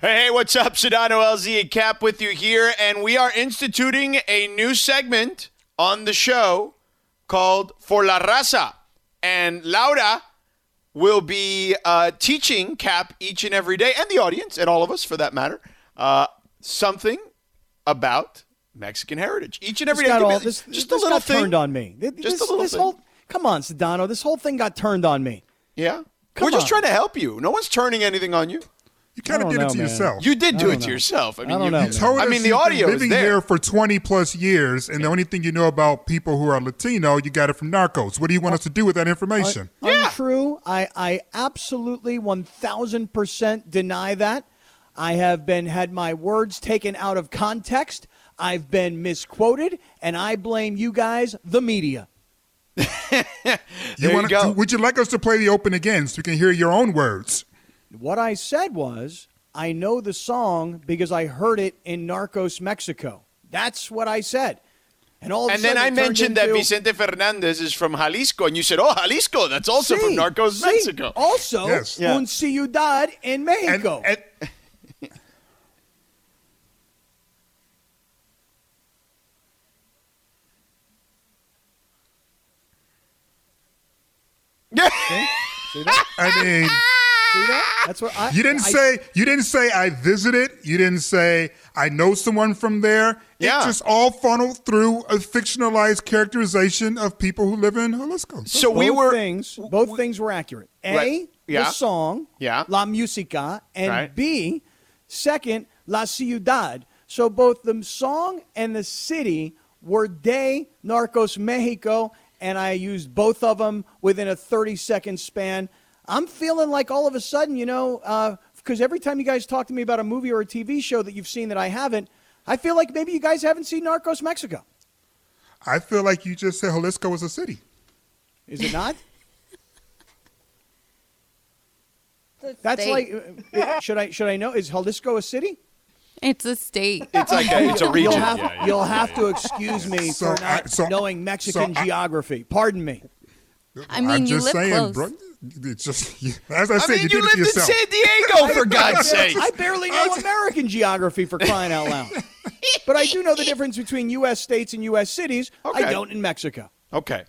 Hey, hey, what's up? Sedano LZ and Cap with you here, and we are instituting a new segment on the show called For la Raza. And Laura will be uh, teaching Cap each and every day, and the audience, and all of us for that matter, uh, something about Mexican heritage. Each and every This day. all- this, just this a little got thing. turned on me. Th- Just this, a little this thing. whole come on, Sedano. This whole thing got turned on me. Yeah. Come We're just trying to help you. No one's turning anything on you. You kind of don't did it to man. yourself. You did do it don't to yourself. I mean, don't you, know, you man. told I us mean, the you've been audio is living there. here for 20 plus years, and the only thing you know about people who are Latino, you got it from Narcos. What do you want uh, us to do with that information? Yeah. Untrue. I, I absolutely 1000% deny that. I have been had my words taken out of context. I've been misquoted, and I blame you guys, the media. There you wanna- go. Would you like us to play the open again so we can hear your own words? What I said was, I know the song because I heard it in Narcos Mexico. That's what I said. And all of a And then sudden I it turned mentioned that Vicente Fernandez is from Jalisco, and you said, "Oh, Jalisco, that's also from Narcos sí. Mexico." Also, Yes. Yeah. un ciudad in And, Mexico. and- See that? I mean, See that? That's what I. you didn't I- say you didn't say I visited. You didn't say I know someone from there. Yeah. It just all funneled through a fictionalized characterization of people who live in Jalisco. So both we were things. Both things were accurate. A, Right. Yeah. the song, Yeah. la música, and Right. B, second, la ciudad. So both the song and the city were de Narcos Mexico, and I used both of them within a 30 second span. I'm feeling like all of a sudden, you know, because every time you guys talk to me about a movie or a TV show that you've seen that I haven't, I feel like maybe you guys haven't seen Narcos Mexico. I feel like you just said Jalisco is a city. Is it not? That's like, uh, should I should I know? Is Jalisco a city? It's a state. It's like a, it's a region. You'll have, Yeah, yeah, you'll yeah, have to excuse me So for not I- so- knowing Mexican so I- geography. Pardon me. I mean, I'm you just live saying, close. bro. It's just as I I said, mean, you, you, did it lived in yourself. San Diego, for God's sake. I barely know American geography for crying out loud. But I do know the difference between U.S. states and U.S. cities. Okay. I don't in Mexico. Okay,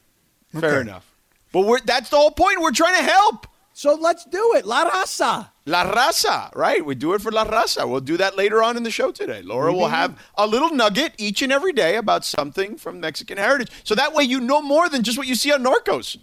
fair Okay. enough. But we're, that's the whole point. We're trying to help. So let's do it. La raza. La Raza, right? We do it for La Raza. We'll do that later on in the show today. Laura will have a little nugget each and every day about something from Mexican heritage. So that way you know more than just what you see on Narcos.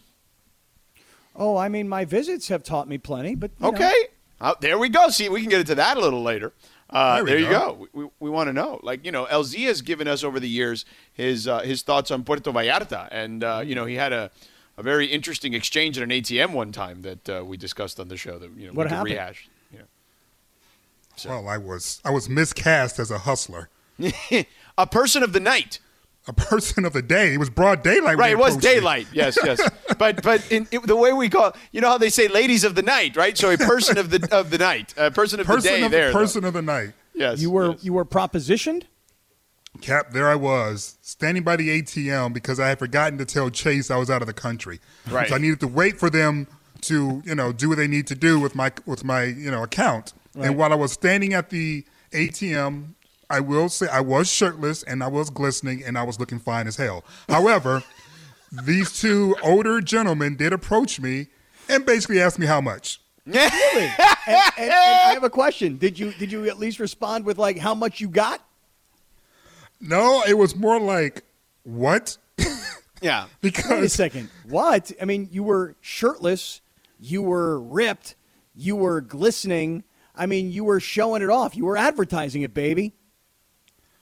Oh, I mean, my visits have taught me plenty. But Okay. Uh, there we go. See, we can get into that a little later. Uh, There there you go. go. We, we, we want to know. Like, you know, LZ has given us over the years his uh, his thoughts on Puerto Vallarta. And, uh, you know, he had a, a very interesting exchange at an ATM one time that uh, we discussed on the show that, you know, What we could happened? rehash. You know. Well, I was I was miscast as a hustler, a person of the night. a person of the day. It was broad daylight. Right, it was approached me. daylight. Yes, yes. but but in, it, the way we call, you know how they say ladies of the night, right? So a person of the of the night, a person of Person the day. of there, though. person of the night. Yes, you were yes. you were propositioned. Cap, there I was, standing by the ATM because I had forgotten to tell Chase I was out of the country. Right. So I needed to wait for them to, you know, do what they need to do with my with my, you know, account. Right. And while I was standing at the ATM, I will say I was shirtless and I was glistening and I was looking fine as hell. However, these two older gentlemen did approach me and basically asked me how much. Really? and, and- and I have a question. Did you did you at least respond with like how much you got? No, it was more like, what? yeah. Wait a second. What? I mean, you were shirtless, you were ripped, you were glistening. I mean, you were showing it off. You were advertising it, baby.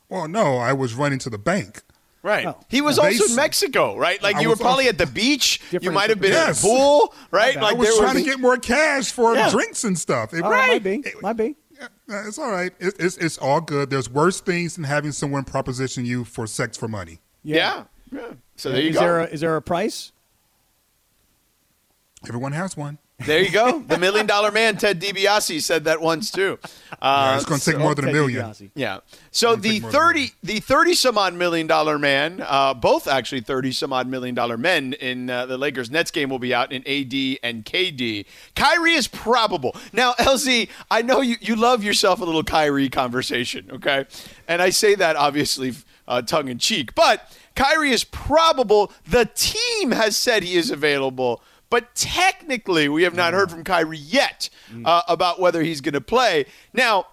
well, no, I was running to the bank. Right. Oh. He was They also s- in Mexico, right? Like I you were probably also- at the beach. you might have been Yes. at a pool, right? Like I was trying was to get more cash for Yeah. drinks and stuff. It, Oh, might be. Might be. Yeah, It's all right. It, it's it's all good. There's worse things than having someone proposition you for sex for money. yeah. yeah. So there you is go. there a, is there a price? Everyone has one. There you go. The million dollar man, Ted DiBiase, said that once too. Yeah, Uh, it's going to take more than a million. DiBiase. yeah. So the take more than thirty, the thirty some odd million dollar man, uh, both actually thirty some odd million dollar men in uh, the Lakers Nets game will be out in AD and KD. Kyrie is probable. Now, LZ, I know you you love yourself a little Kyrie conversation, okay? And I say that obviously uh, tongue in cheek, but Kyrie is probable. The team has said he is available. But technically, we have not heard from Kyrie yet uh, about whether he's going to play. Now,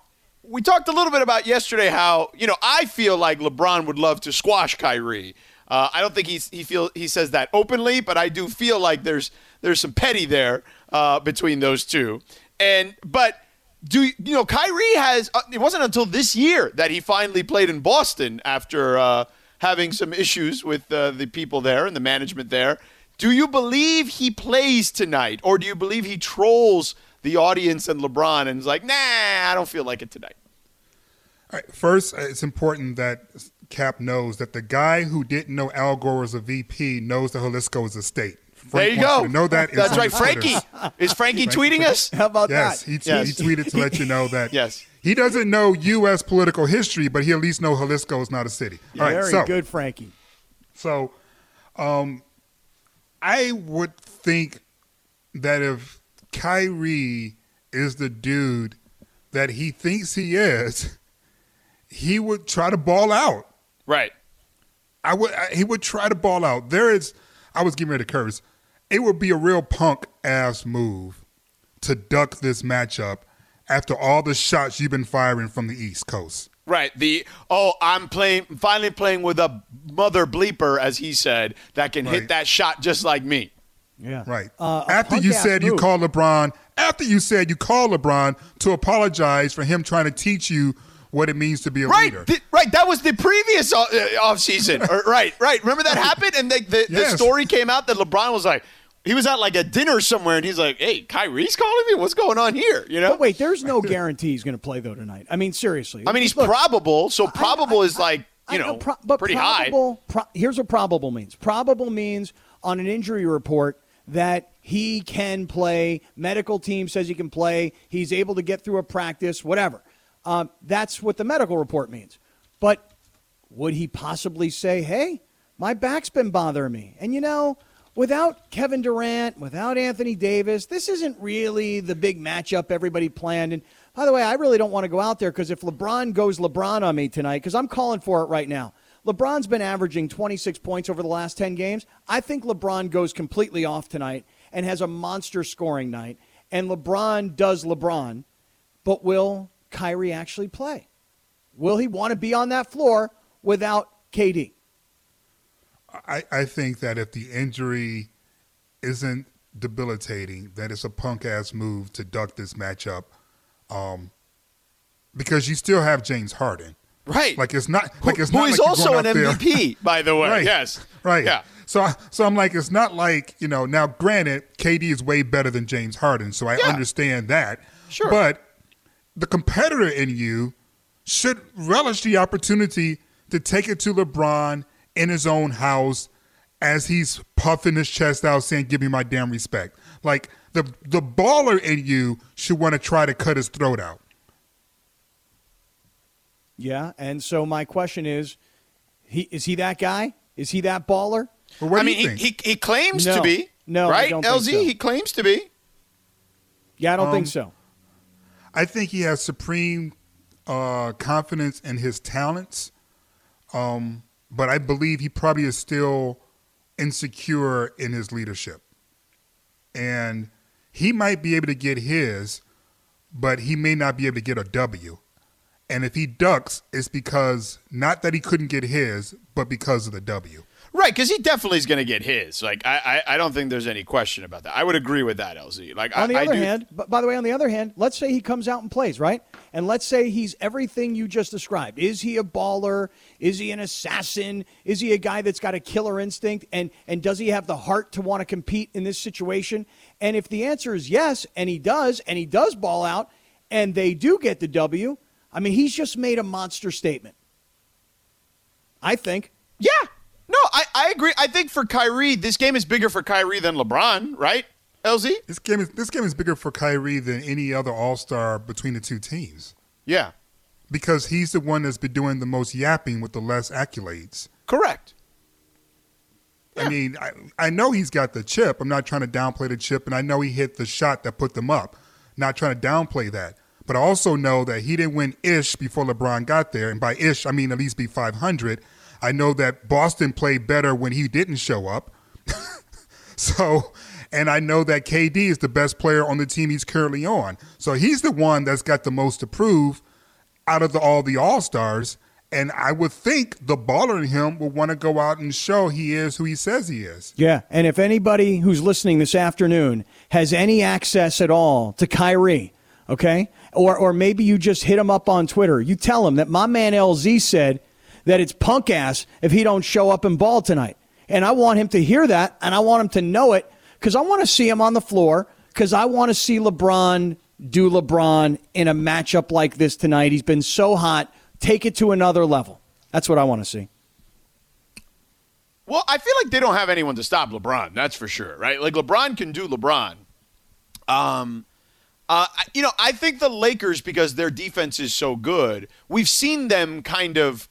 we talked a little bit about yesterday how you know I feel like LeBron would love to squash Kyrie. Uh, I don't think he's, he feel he says that openly, but I do feel like there's there's some petty there uh, between those two. And but do you know Kyrie has? Uh, it wasn't until this year that he finally played in Boston after uh, having some issues with uh, the people there and the management there. Do you believe he plays tonight, or do you believe he trolls the audience and LeBron and is like, "Nah, I don't feel like it tonight." All right, first, uh, it's important that Cap knows that the guy who didn't know Al Gore was a VP knows that Jalisco is a state. There you go. to know that. That's on right. Frankie. Is Frankie tweeting us? How about Yes, that? he, t- Yes. he tweeted to let you know that. Yes. He doesn't know U.S. political history, but he at least know Jalisco is not a city. All right, Very so, good, Frankie. So, um, I would think that if Kyrie is the dude that he thinks he is, he would try to ball out. Right. I would. I, he would try to ball out. There is. I was getting it a curse. It would be a real punk ass move to duck this matchup after all the shots you've been firing from the East Coast. Right. The oh, I'm playing finally playing with a mother bleeper, as he said, that can hit that shot just like me. Yeah. Right. Uh, after you punk-ass said you move. called LeBron, after you said you called LeBron to apologize for him trying to teach you what it means to be a Right. leader. th- right. That was the previous off, uh, off season. Or- right. Right. Remember that happened, and the, the, the story came out that LeBron was like, he was at like a dinner somewhere, and he's like, "Hey, Kyrie's calling me. What's going on here?" You know. But wait, there's no guarantee he's going to play though tonight. I mean, seriously. I mean, he's Look, probable, so probable I- is like I you know, pro- but pretty high. Pro- here's what probable means. Probable means on an injury report that he can play. Medical team says he can play. He's able to get through a practice, whatever. Um, that's what the medical report means. But would he possibly say, "Hey, my back's been bothering me," and you know? Without Kevin Durant, without Anthony Davis, this isn't really the big matchup everybody planned. And by the way, I really don't want to go out there because if LeBron goes LeBron on me tonight, because I'm calling for it right now. LeBron's been averaging 26 points over the last 10 games. I think LeBron goes completely off tonight and has a monster scoring night. And LeBron does LeBron, but will Kyrie actually play? Will he want to be on that floor without KD? I, I think that if the injury isn't debilitating, that it's a punk ass move to duck this matchup, um, because you still have James Harden. Right. Like it's not like it's Who not is like also an MVP, by the way. Right. Yes. Right. Yeah. So, so I'm like, it's not like you know. Now, granted, KD is way better than James Harden, so I Yeah. understand that. Sure. But the competitor in you should relish the opportunity to take it to LeBron in his own house as he's puffing his chest out, saying, "Give me my damn respect." Like the the baller in you should want to try to cut his throat out. Yeah, and so my question is, he is he that guy? Is he that baller? Well, what I do mean, you he, think? he he claims No. to be. No, I right? don't think LZ, so. he claims to be. Yeah, I don't Um, think so. I think he has supreme uh, confidence in his talents, um, but I believe he probably is still insecure in his leadership. And he might be able to get his, but he may not be able to get a W. And if he ducks, it's because not that he couldn't get his, but because of the W. Right, because he definitely is going to get his. Like, I, I, I don't think there's any question about that. I would agree with that, LZ. Like, On I, the other do- hand, but by the way, on the other hand, let's say he comes out and plays, right? And let's say he's everything you just described. Is he a baller? Is he an assassin? Is he a guy that's got a killer instinct? And and does he have the heart to want to compete in this situation? And if the answer is yes, and he does, and he does ball out, and they do get the W, I mean, he's just made a monster statement. I think. Yeah. I, I agree. I think for Kyrie, this game is bigger for Kyrie than LeBron, right? LZ? This game is this game is bigger for Kyrie than any other All Star between the two teams Yeah, because he's the one that's been doing the most yapping with the less accolades. correct. I mean, I, I know he's got the chip. I'm not trying to downplay the chip, and I know he hit the shot that put them up. Not trying to downplay that. But I also know that he didn't win ish before LeBron got there. And by ish, I mean at least be 500. I know that Boston played better when he didn't show up. so, and I know that KD is the best player on the team he's currently on. So he's the one that's got the most to prove out of the, all the All Stars. And I would think the baller in him would want to go out and show he is who he says he is. Yeah, and if anybody who's listening this afternoon has any access at all to Kyrie, okay, or or maybe you just hit him up on Twitter, you tell him that my man LZ said that it's punk ass if he don't show up and ball tonight, and I want him to hear that, and I want him to know it because I want to see him on the floor because I want to see LeBron do LeBron in a matchup like this tonight. He's been so hot. Take it to another level. That's what I want to see. Well, I feel like they don't have anyone to stop LeBron. That's for sure, right? Like LeBron can do LeBron. Um, uh, you know, I think the Lakers because their defense is so good. We've seen them kind of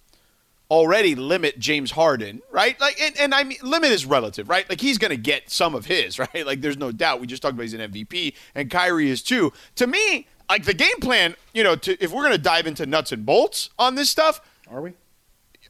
already limit James Harden, right? Like, and, and I mean, limit is relative, right? Like he's going to get some of his, right? Like, there's no doubt. We just talked about he's an MVP, and Kyrie is too. To me, like the game plan, you know, to, if we're going to dive into nuts and bolts on this stuff, Are we?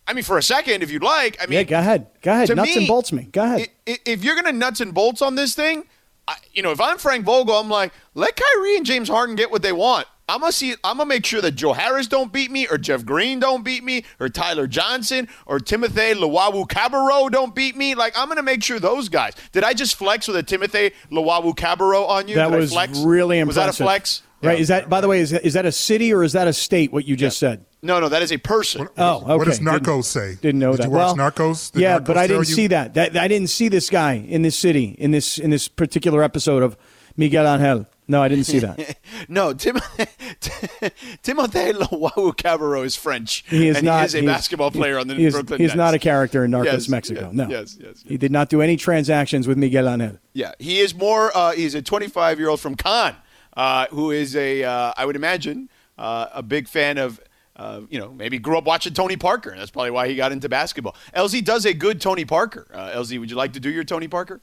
I mean, for a second, if you'd like, I mean, Yeah, go ahead. Go ahead. to Nuts me, and bolts me. Go ahead. If you're gonna nuts and bolts on this thing, I, you know, if I'm Frank Vogel, I'm like, let Kyrie and James Harden get what they want. I'm gonna see. I'm gonna make sure that Joe Harris don't beat me, or Jeff Green don't beat me, or Tyler Johnson, or Timothy Luwawu Cabarrot don't beat me. Like I'm gonna make sure those guys. Did I just flex with a Timothy Luwawu Cabarrot on you? that Did I was flex? really impressive. Was that a flex? Right? Yeah. Is that, by the way, is that, is that a city or is that a state? What you just said? No, no, that is a person. Oh, okay. What does Didn't- Narcos say? Didn't know Did that. you watch well, Narcos? Did yeah, Narcos but I didn't you? see that. that. I didn't see this guy in this city in this in this particular episode of Miguel Angel. No, I didn't see that. No, Tim, Timothy Luwawu Cabarrot is French. He is and not. He is a basketball player on the he is, Brooklyn He's Nets. not a character in Narcos Yes, Mexico. yes, no. yes, yes, He did not do any transactions with Miguel Angel. Yeah, he is more. Uh, he's a 25 year old from Cannes, uh, who is a, uh, I would imagine, uh, a big fan of. Uh, you know, maybe grew up watching Tony Parker. That's probably why he got into basketball. LZ does a good Tony Parker. Uh, LZ, would you like to do your Tony Parker?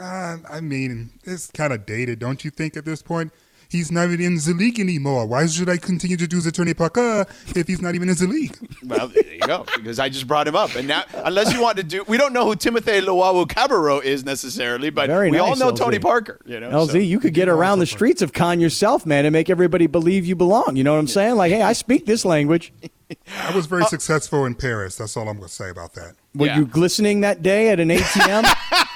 Uh, I mean, it's kind of dated, don't you think? At this point, he's not even in the league anymore. Why should I continue to do the Tony Parker if he's not even in the league? Well, there you go. Because I just brought him up, and now, unless you want to do, we don't know who Timothy Luwawu Cabarrot is necessarily, but Very we all know LZ. Tony Parker. You know, LZ, so- you could get around the streets of Cannes yourself, man, and make everybody believe you belong. You know what I'm saying? Like, hey, I speak this language. I was very successful in Paris. That's all I'm going to say about that. Were Yeah. you glistening that day at an ATM?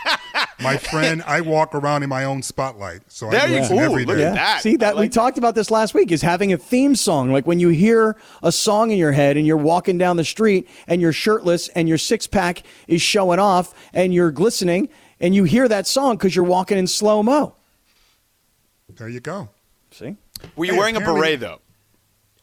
My friend, I walk around in my own spotlight, so There I you listen go. every Look at that. See that I we like talked about this last week is having a theme song. Like when you hear a song in your head and you're walking down the street and you're shirtless and your six pack is showing off and you're glistening and you hear that song because you're walking in slow mo. There you go. See? Were you Hey, wearing a beret though?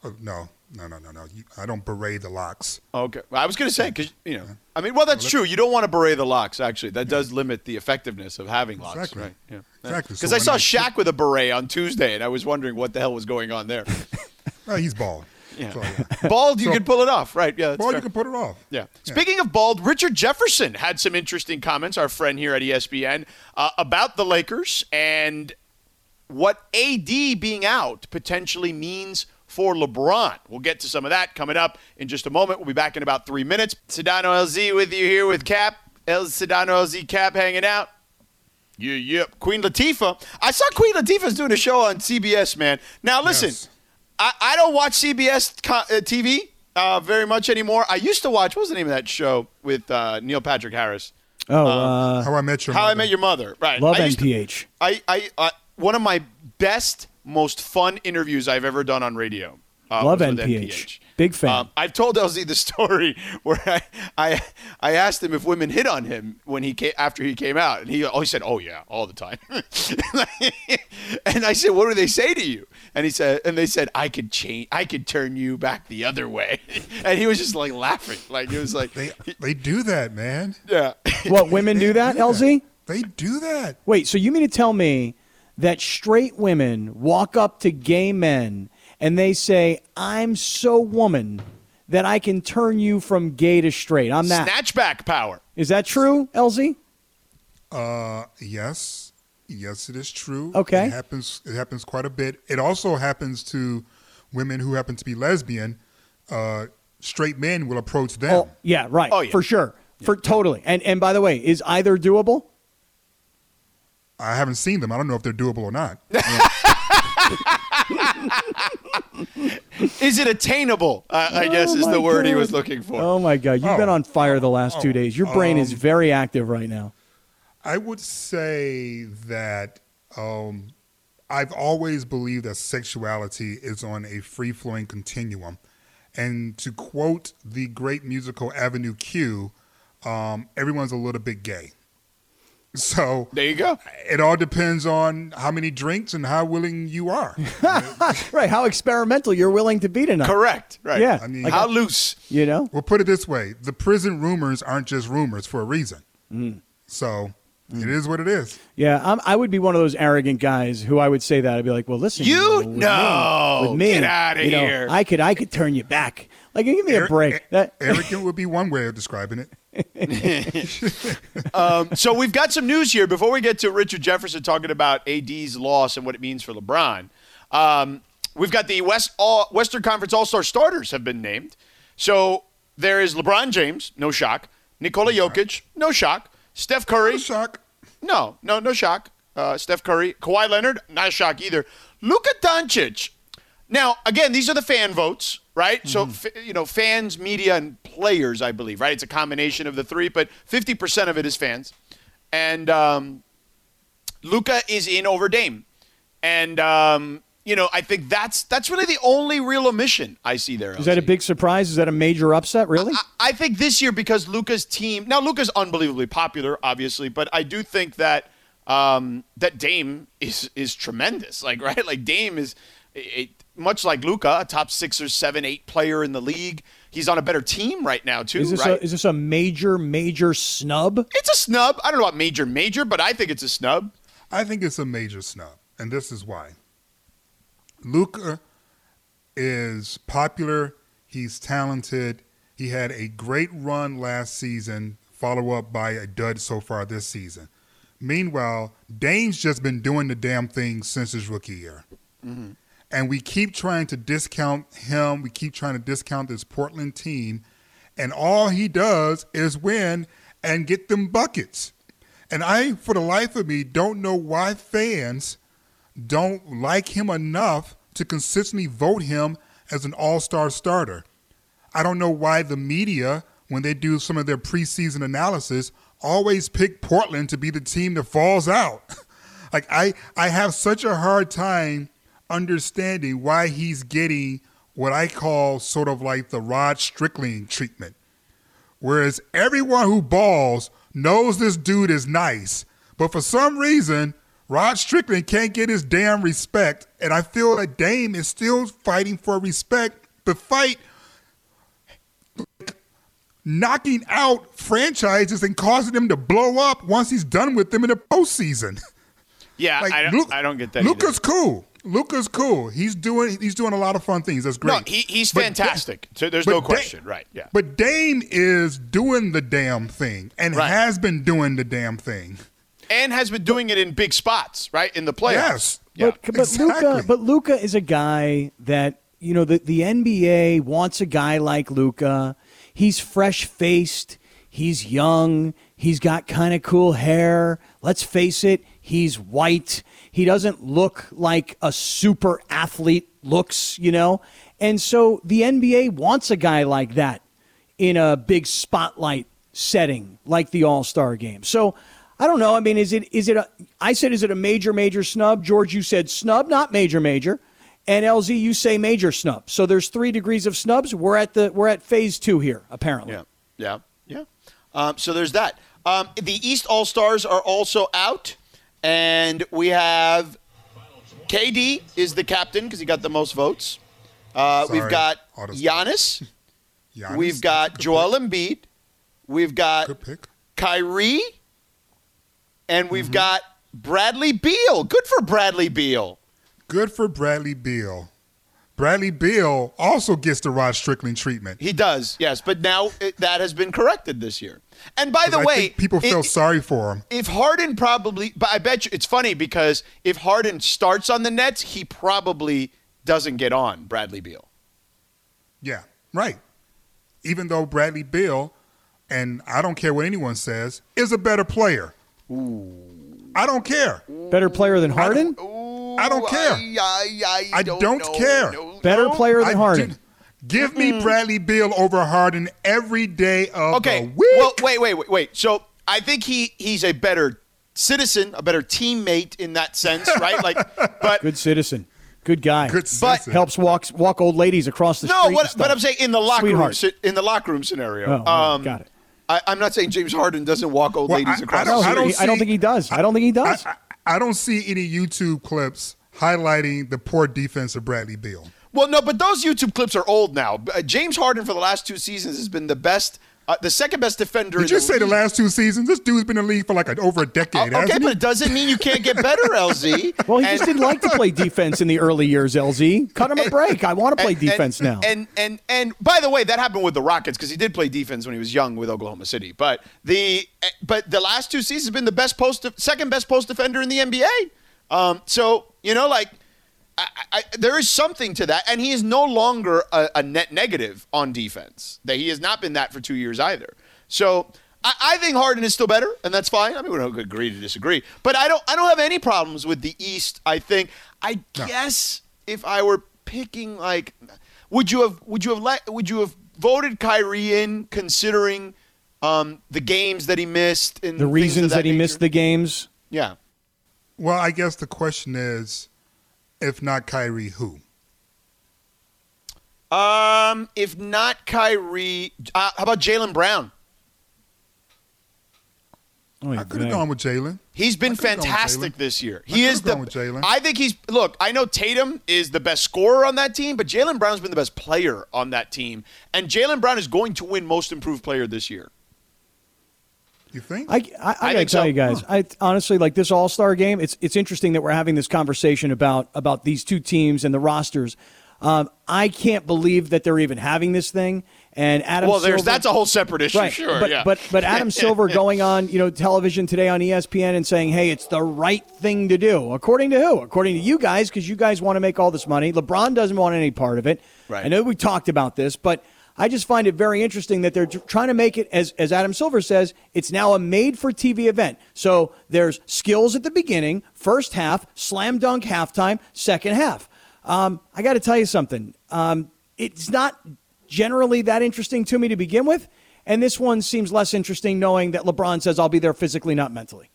Oh, no, no, no, no, no. You, I don't beret the locks. Okay, I was going to say because you know, I mean, well, that's true. You don't want to beret the locks. Actually, that does limit the effectiveness of having locks, Exactly. right? Yeah, Exactly. Because So I saw I- Shaq with a beret on Tuesday, and I was wondering what the hell was going on there. Oh, he's bald. Yeah. So, yeah. Bald, you So- could pull it off, right? Yeah, that's Well, fair. you can put it off. Yeah. Speaking of bald, Richard Jefferson had some interesting comments, our friend here at ESPN, uh, about the Lakers and what AD being out potentially means for LeBron. We'll get to some of that coming up in just a moment. We'll be back in about three minutes. Sedano LZ with you here with Cap. El Sedano LZ Cap hanging out. Yeah, yep. Queen Latifah. I saw Queen Latifah's doing a show on CBS, man. Now, listen, Yes. I, I don't watch CBS co- uh, TV uh, very much anymore. I used to watch, what was the name of that show with uh, Neil Patrick Harris? Oh, uh, How I Met Your How I Mother. Met Your Mother. Right. Love I used to- NPH. I, I, uh, one of my best, most fun interviews I've ever done on radio. Uh, Love was with NPH. Big fan. Um, I've told LZ the story where I, I, I asked him if women hit on him when he came after he came out, and he always said, "Oh yeah, all the time." and I said, "What do they say to you?" And he said, and they said, "I could change, I could turn you back the other way," and he was just like laughing, like he was like, They they do that, man. "Yeah." what women do that, LZ? They do that. Wait, so you mean to tell me that straight women walk up to gay men and they say, "I'm so woman that I can turn you from gay to straight." I'm that. Snatchback power. Is that true, LZ? Uh, yes, yes, it is true. Okay. it happens. It happens quite a bit. It also happens to women who happen to be lesbian. Uh, straight men will approach them. Oh, yeah, right. Oh, yeah. For sure. For totally. And and by the way, is either doable? I haven't seen them. I don't know if they're doable or not. Is it attainable? Uh, I guess Oh, is the word he was looking for. Oh my god, you've Oh. been on fire the last 2 Oh. days. Your brain is Um, very active right now. I would say that um, I've always believed that sexuality is on a free flowing continuum. And to quote the great musical Avenue Q, um, everyone's a little bit gay. So There you go. it all depends on how many drinks and how willing you are. Right, how experimental you're willing to be tonight. Correct. Right. Yeah. I mean- How loose? You know? We'll put it this way the prison rumors aren't just rumors for a reason. Mm. So it is what it is. Yeah, I'm, I would be one of those arrogant guys who I would say that. I'd be like, "Well, listen, You? know, with me- No. with me, Get outta you know, here. I could, I could turn you back. Like, give me a break. a- That, arrogant would be one way of describing it. So we've got some news here before we get to Richard Jefferson talking about AD's loss and what it means for LeBron. Um, we've got the West all, Western Conference All Star starters have been named. So there is LeBron James, no shock. Nikola Jokic, no shock. Steph Curry, no Shock. no, no, no shock. Uh, Steph Curry, Kawhi Leonard, not a shock either. Luka Doncic. Now, again, these are the fan votes, right? So, f- you know, fans, media, and players, I believe, right? It's a combination of the three, but 50% of it is fans. And um, Luka is in over Dame. And, um, you know, I think that's that's really the only real omission I see there. is that a big surprise? Is that a major upset? Really? I, I think this year because Luka's team now Luka's unbelievably popular, obviously, but I do think that um, that Dame is is tremendous. Like right, like Dame is a- much like Luka, a top six or seven, eight player in the league. He's on a better team right now too. is this right? a is this a major major snub? it's a snub. I don't know about major, major, but I think it's a snub. I think it's a major snub, and this is why. Luka is popular. He's talented. He had a great run last season, follow up by a dud so far this season. Meanwhile, Dame's just been doing the damn thing since his rookie year. Mm-hmm. And we keep trying to discount him. We keep trying to discount this Portland team. And all he does is win and get them buckets. And I, for the life of me, don't know why fans don't like him enough to consistently vote him as an all star starter. I don't know why the media, when they do some of their preseason analysis, always pick Portland to be the team that falls out. like I, I have such a hard time understanding why he's getting what I call sort of like the Rod Strickland treatment. Whereas everyone who balls knows this dude is nice, but for some reason, Rod Strickland can't get his damn respect, and I feel that Dame is still fighting for respect, but fight knocking out franchises and causing them to blow up once he's done with them in the postseason. Yeah, Like, I, don't, Lu- I don't get that. either. Luka's cool. Luka's cool. He's doing he's doing a lot of fun things. That's great. no, he, he's But- fantastic. so there's but no Da- question, right? Yeah. But Dame is doing the damn thing and Right. has been doing the damn thing. and has been doing it in big spots, right? In the playoffs. Yes. Yeah. But but Luka but Luka is a guy that you know the the NBA wants a guy like Luka. He's fresh faced. He's young. He's got kind of cool hair. Let's face it, he's white. He doesn't look like a super athlete looks, you know? And so the NBA wants a guy like that in a big spotlight setting like the All-Star game. So I don't know. I mean, is it is it a I said is it a major major snub? George, you said snub, not major major. And LZ, you say major snub. So there's three degrees of snubs. We're at the we're at phase two here, apparently. Yeah, yeah, yeah. Um, so there's that. Um, the East All Stars are also out, and we have KD is the captain because he got the most votes. Uh, we've got Giannis. Giannis, We've got Joel pick. Embiid. We've got. Kyrie. and we've Mm-hmm. got Bradley Beal. Good for Bradley Beal. Good for Bradley Beal. Bradley Beal also gets the Rod Strickland treatment. He does, yes, but now it, that has been corrected this year. And by the I way, think people it- feel sorry for him. if Harden probably, but I bet you it's funny because if Harden starts on the Nets, he probably doesn't get on Bradley Beal. Yeah, right. Even though Bradley Beal, and I don't care what anyone says, is a better player. Ooh. I don't care. Better player than Harden? I don't care. I, I, I I don't, don't know. care. No, Better no. player I than Harden. do- Give me Bradley Beal over Harden every day of Okay. the week. Well, wait, wait, wait, wait. So I think he he's a better citizen, a better teammate in that sense, right? Like, but Good citizen. Good guy. Good but- citizen. Helps walk walk old ladies across the street. no. street. What, but. I'm saying in the locker room, Sweetheart. si- in the locker room scenario. Oh, um, got it. I, I'm not saying James Harden doesn't walk old Well, ladies I- across I don't- the No, I street. don't he- I don't think he does. I don't think he I, does. I, I don't see any YouTube clips highlighting the poor defense of Bradley Beal. Well, no, but those YouTube clips are old now. Uh, James Harden for the last two seasons has been the best, uh, the second best defender. Did in you the say the last two seasons? This dude's been in the league for like a, over a decade, Oh, okay, hasn't but he? it doesn't mean you can't get better, LZ. well, he And- just didn't like to play defense in the early years, LZ. Cut him a break. I want to play and- defense and, now. And and and by the way, that happened with the Rockets because he did play defense when he was young with Oklahoma City. But the but the last two seasons have been the best post, second best post defender in the NBA. Um, so you know, like. I, I, there is something to that, and he is no longer a, a net negative on defense. That he has not been that for two years either. So I, I think Harden is still better, and that's fine. I mean, we don't agree to disagree, but I don't. I don't have any problems with the East. I think. I guess if I were picking, like, would you have? Would you have let? Would you have voted Kyrie in, considering um, the games that he missed and the things of reasons that, he nature? missed the games. Yeah. Well, I guess the question is, if not Kyrie, who? Um, if not Kyrie, uh, how about Jaylen Brown? Oh, I could have yeah. gone with Jaylen. He's been I could've gone with fantastic this year. I He is the. gone with Jaylen. I think he's look. I know Tatum is the best scorer on that team, but Jaylen Brown's been the best player on that team, and Jaylen Brown is going to win Most Improved Player this year. You think? I, I, I, gotta tell so. you guys, I honestly like this All Star game. It's it's interesting that we're having this conversation about about these two teams and the rosters. Um, I can't believe that they're even having this thing. And Adam, well, there's Silver- that's a whole separate issue. right. Sure, but, yeah. but but Adam Silver going on you know television today on ESPN and saying, "Hey, it's the right thing to do." According to who? According to you guys, because you guys want to make all this money. LeBron doesn't want any part of it. Right. I know we talked about this, but I just find it very interesting that they're trying to make it as as Adam Silver says, it's now a made for TV event. So there's skills at the beginning, first half, slam dunk halftime, second half. Um, I got to tell you something. Um, it's not generally that interesting to me to begin with, and this one seems less interesting knowing that LeBron says I'll be there physically, not mentally.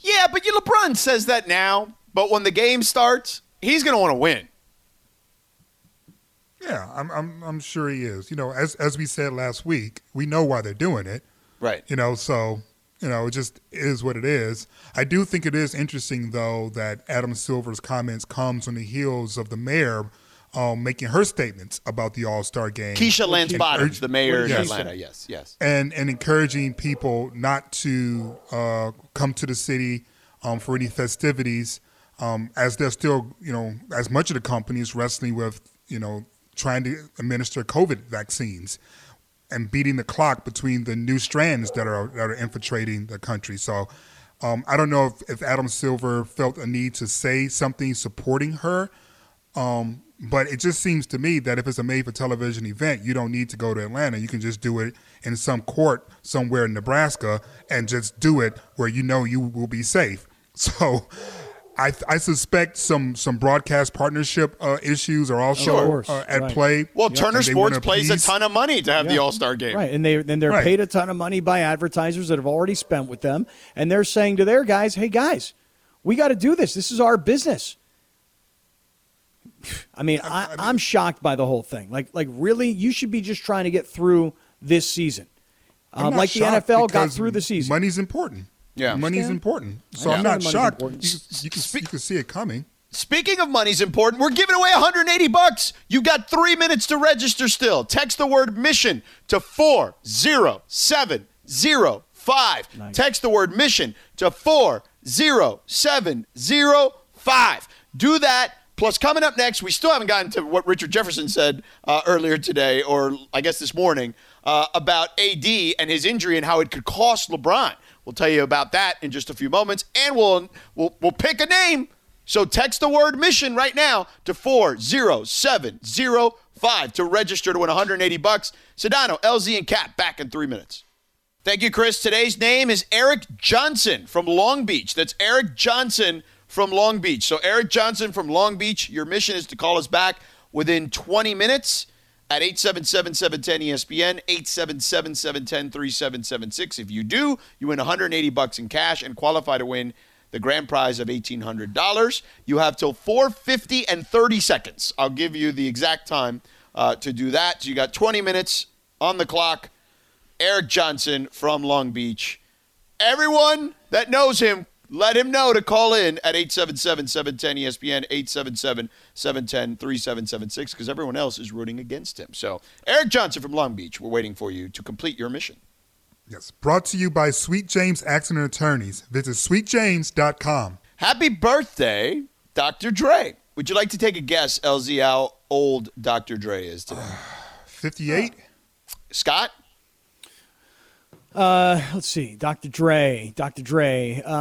yeah, but LeBron says that now, but when the game starts, he's going to want to win. Yeah, I'm, I'm, I'm sure he is. You know, as as we said last week, we know why they're doing it. Right. You know, so you know, it just is what it is. I do think it is interesting though that Adam Silver's comments comes on the heels of the mayor um, making her statements about the All Star game. Keisha Lance Bottoms, the mayor in Yes. Atlanta. Yes, yes. and and encouraging people not to uh, come to the city um, for any festivities, um, as they're still, you know, as much of the companies wrestling with, you know, trying to administer COVID vaccines and beating the clock between the new strands that are that are infiltrating the country. So. Um, I don't know if, if Adam Silver felt a need to say something supporting her, um, but it just seems to me that if it's a made for television event, you don't need to go to Atlanta. You can just do it in some court somewhere in Nebraska and just do it where you know you will be safe. So I, I suspect some, some broadcast partnership uh, issues are also uh, at right. play. Well, And Turner Sports wanna plays a ton of money to have the All Star game. Right, and they then they're Right. paid a ton of money by advertisers that have already spent with them, and they're saying to their guys, "Hey guys, we got to do this. This is our business." I mean, I, I'm shocked by the whole thing. Like, like really, you should be just trying to get through this season, um, like the NFL got through the season. Money's important. Yeah. money's Understand? important. So I I'm not shocked. You, can- you, can, you can see it coming. Speaking of money's important, we're giving away 180 bucks. You got three minutes to register still. Text the word mission to 40705 Text the word mission to 40705. Do that. Plus, coming up next, we still haven't gotten to what Richard Jefferson said uh, earlier today, or I guess this morning, uh, about AD and his injury and how it could cost LeBron. We'll tell you about that in just a few moments, and we'll we'll, we'll pick a name. So text the word mission right now to 40705 to register to win 180 bucks. Sedano, LZ, and Cap back in three minutes. Thank you, Chris. Today's name is Eric Johnson from Long Beach. That's Eric Johnson from Long Beach. So, Eric Johnson from Long Beach, your mission is to call us back within 20 minutes at 877 710 ESPN, 877 710 3776. If you do, you win 180 bucks in cash and qualify to win the grand prize of $1,800. You have till 450 and 30 seconds. I'll give you the exact time uh, to do that. So, you got 20 minutes on the clock. Eric Johnson from Long Beach. Everyone that knows him, let him know to call in at 877 710 ESPN, 877 710 3776, because everyone else is rooting against him. So, Eric Johnson from Long Beach, we're waiting for you to complete your mission. Yes. Brought to you by Sweet James Accident Attorneys. Visit sweetjames.com. Happy birthday, Dr. Dre. Would you like to take a guess, LZ, how old Dr. Dre is today? 58? Scott? Uh, let's see, Dr. Dre, Dr. Dre. Uh,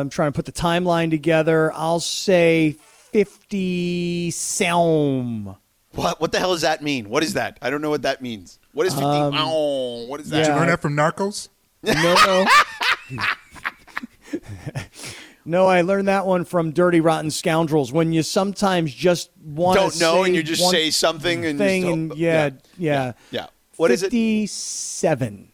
I'm trying to put the timeline together. I'll say 50 Selm. What, what the hell does that mean? What is that? I don't know what that means. What is 50? oh, what is that? Did you yeah. learn that from Narcos? No, no. no, I learned that one from Dirty Rotten Scoundrels. When you sometimes just want to. Don't know and you just say something and thing, just- and yeah, yeah, Yeah. What is it? 57.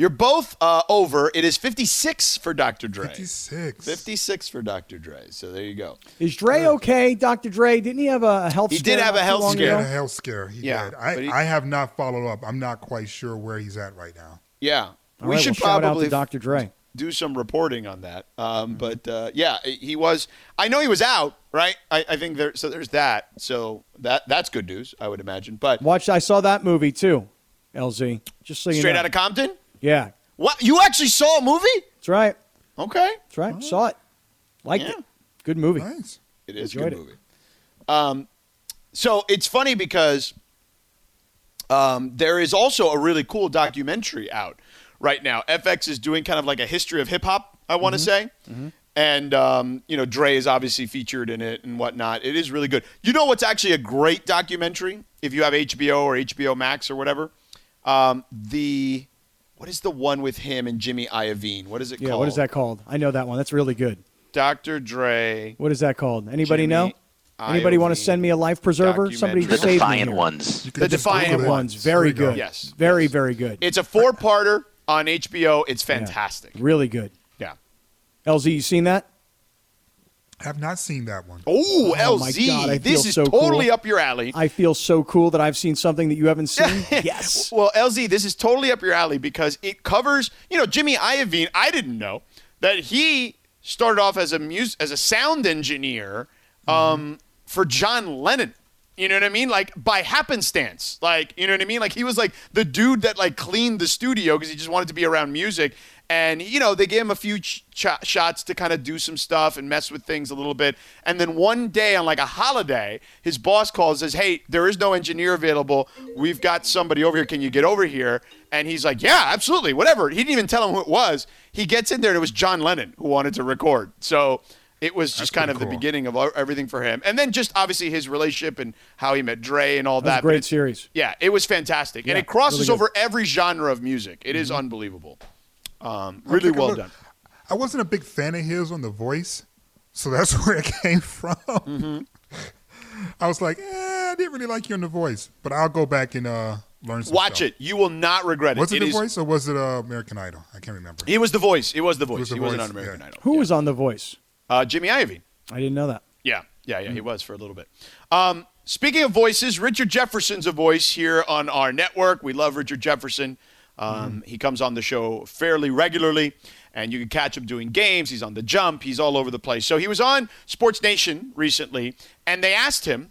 You're both uh, over. It is 56 for Dr. Dre. 56. 56 for Dr. Dre. So there you go. Is Dre okay, Dr. Dre? Didn't he have a a health He scare He did have a health long He scare. had ago? a health scare. He Yeah, did. I, he- I have not followed up. I'm not quite sure where he's at right now. Yeah. All we right, should well, shout out probably to Dr. Dre. do some reporting on that. Um, But uh, yeah, he was. I know he was out, right? I, I think there. So there's that. So that that's good news, I would imagine. But Watch, I saw that movie too, LZ. Just so you straight know. out of Compton. Yeah, What? You actually saw a movie? that's right. Okay. That's right. Saw it. Liked Yeah. it. Good movie. Nice. It is a Enjoyed good it. movie. Um, so it's funny because um, there is also a really cool documentary out right now. FX is doing kind of like a history of hip hop, I want to say. And, um, you know, Dre is obviously featured in it and whatnot. It is really good. You know what's actually a great documentary if you have HBO or HBO Max or whatever? Um, the, what is the one with him and Jimmy Iovine? What is it Yeah, called? what is that called? I know that one. That's really good. Dr. Dre. What is that called? Anybody Jimmy know? Anybody want to send me a life preserver? Somebody. The save me Defiant here. Ones. The Defiant Google. Ones. Very good. Yes, Very, yes. very good. It's a four-parter on HBO. It's Yeah. fantastic. Really good. Yeah. LZ, you seen that? I have not seen that one. Oh, Oh, my LZ, God, I this is so totally cool. up your alley. I feel so cool that I've seen something that you haven't seen. yes. Well, LZ, this is totally up your alley because it covers, you know, Jimmy Iovine. I didn't know that he started off as a mus- as a sound engineer um, for John Lennon. You know what I mean? Like by happenstance. Like, you know what I mean? Like he was like the dude that like cleaned the studio because he just wanted to be around music. And you know, they gave him a few ch- ch- shots to kind of do some stuff and mess with things a little bit. And then one day on like a holiday, his boss calls says, "Hey, there is no engineer available. We've got somebody over here. Can you get over here?" And he's like, "Yeah, absolutely, whatever." He didn't even tell him who it was. He gets in there and it was John Lennon who wanted to record. So it was just That's kind of pretty the beginning of everything for him. And then just obviously his relationship and how he met Dre and all That that. great series. Yeah, it was fantastic. and it crosses really over every genre of music. It is mm-hmm. unbelievable. Um, really well look. done. I wasn't a big fan of his on The Voice, so that's where it came from. Mm-hmm. I was like, eh, I didn't really like you on The Voice, but I'll go back and uh, learn some Watch stuff. it. You will not regret it. Was it, The is- Voice or was it uh, American Idol? I can't remember. It was the voice. It was the voice. was The he wasn't on American yeah. Idol. Who Yeah. was on The Voice? Uh, Jimmy Iovine. I didn't know that. Yeah, yeah, yeah. He was for a little bit. Um, speaking of voices, Richard Jefferson's a voice here on our network. We love Richard Jefferson. Um, He comes on the show fairly regularly, and you can catch him doing games. He's on the jump. He's all over the place. So he was on Sports Nation recently, and they asked him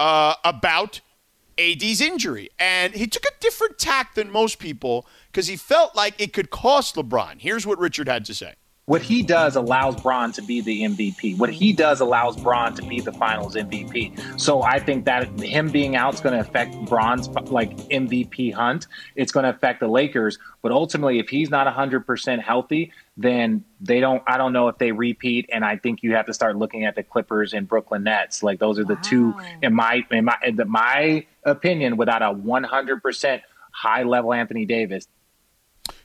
uh, about AD's injury. And he took a different tack than most people because he felt like it could cost LeBron. Here's what Richard had to say. What he does allows Bron to be the MVP. What he does allows Bron to be the Finals MVP. So I think that him being out is going to affect Bron's like MVP hunt. It's going to affect the Lakers. But ultimately, if he's not 100% healthy, then they don't. I don't know if they repeat. And I think you have to start looking at the Clippers and Brooklyn Nets. Like those are the two, in my in my in my opinion, without a 100% high level Anthony Davis,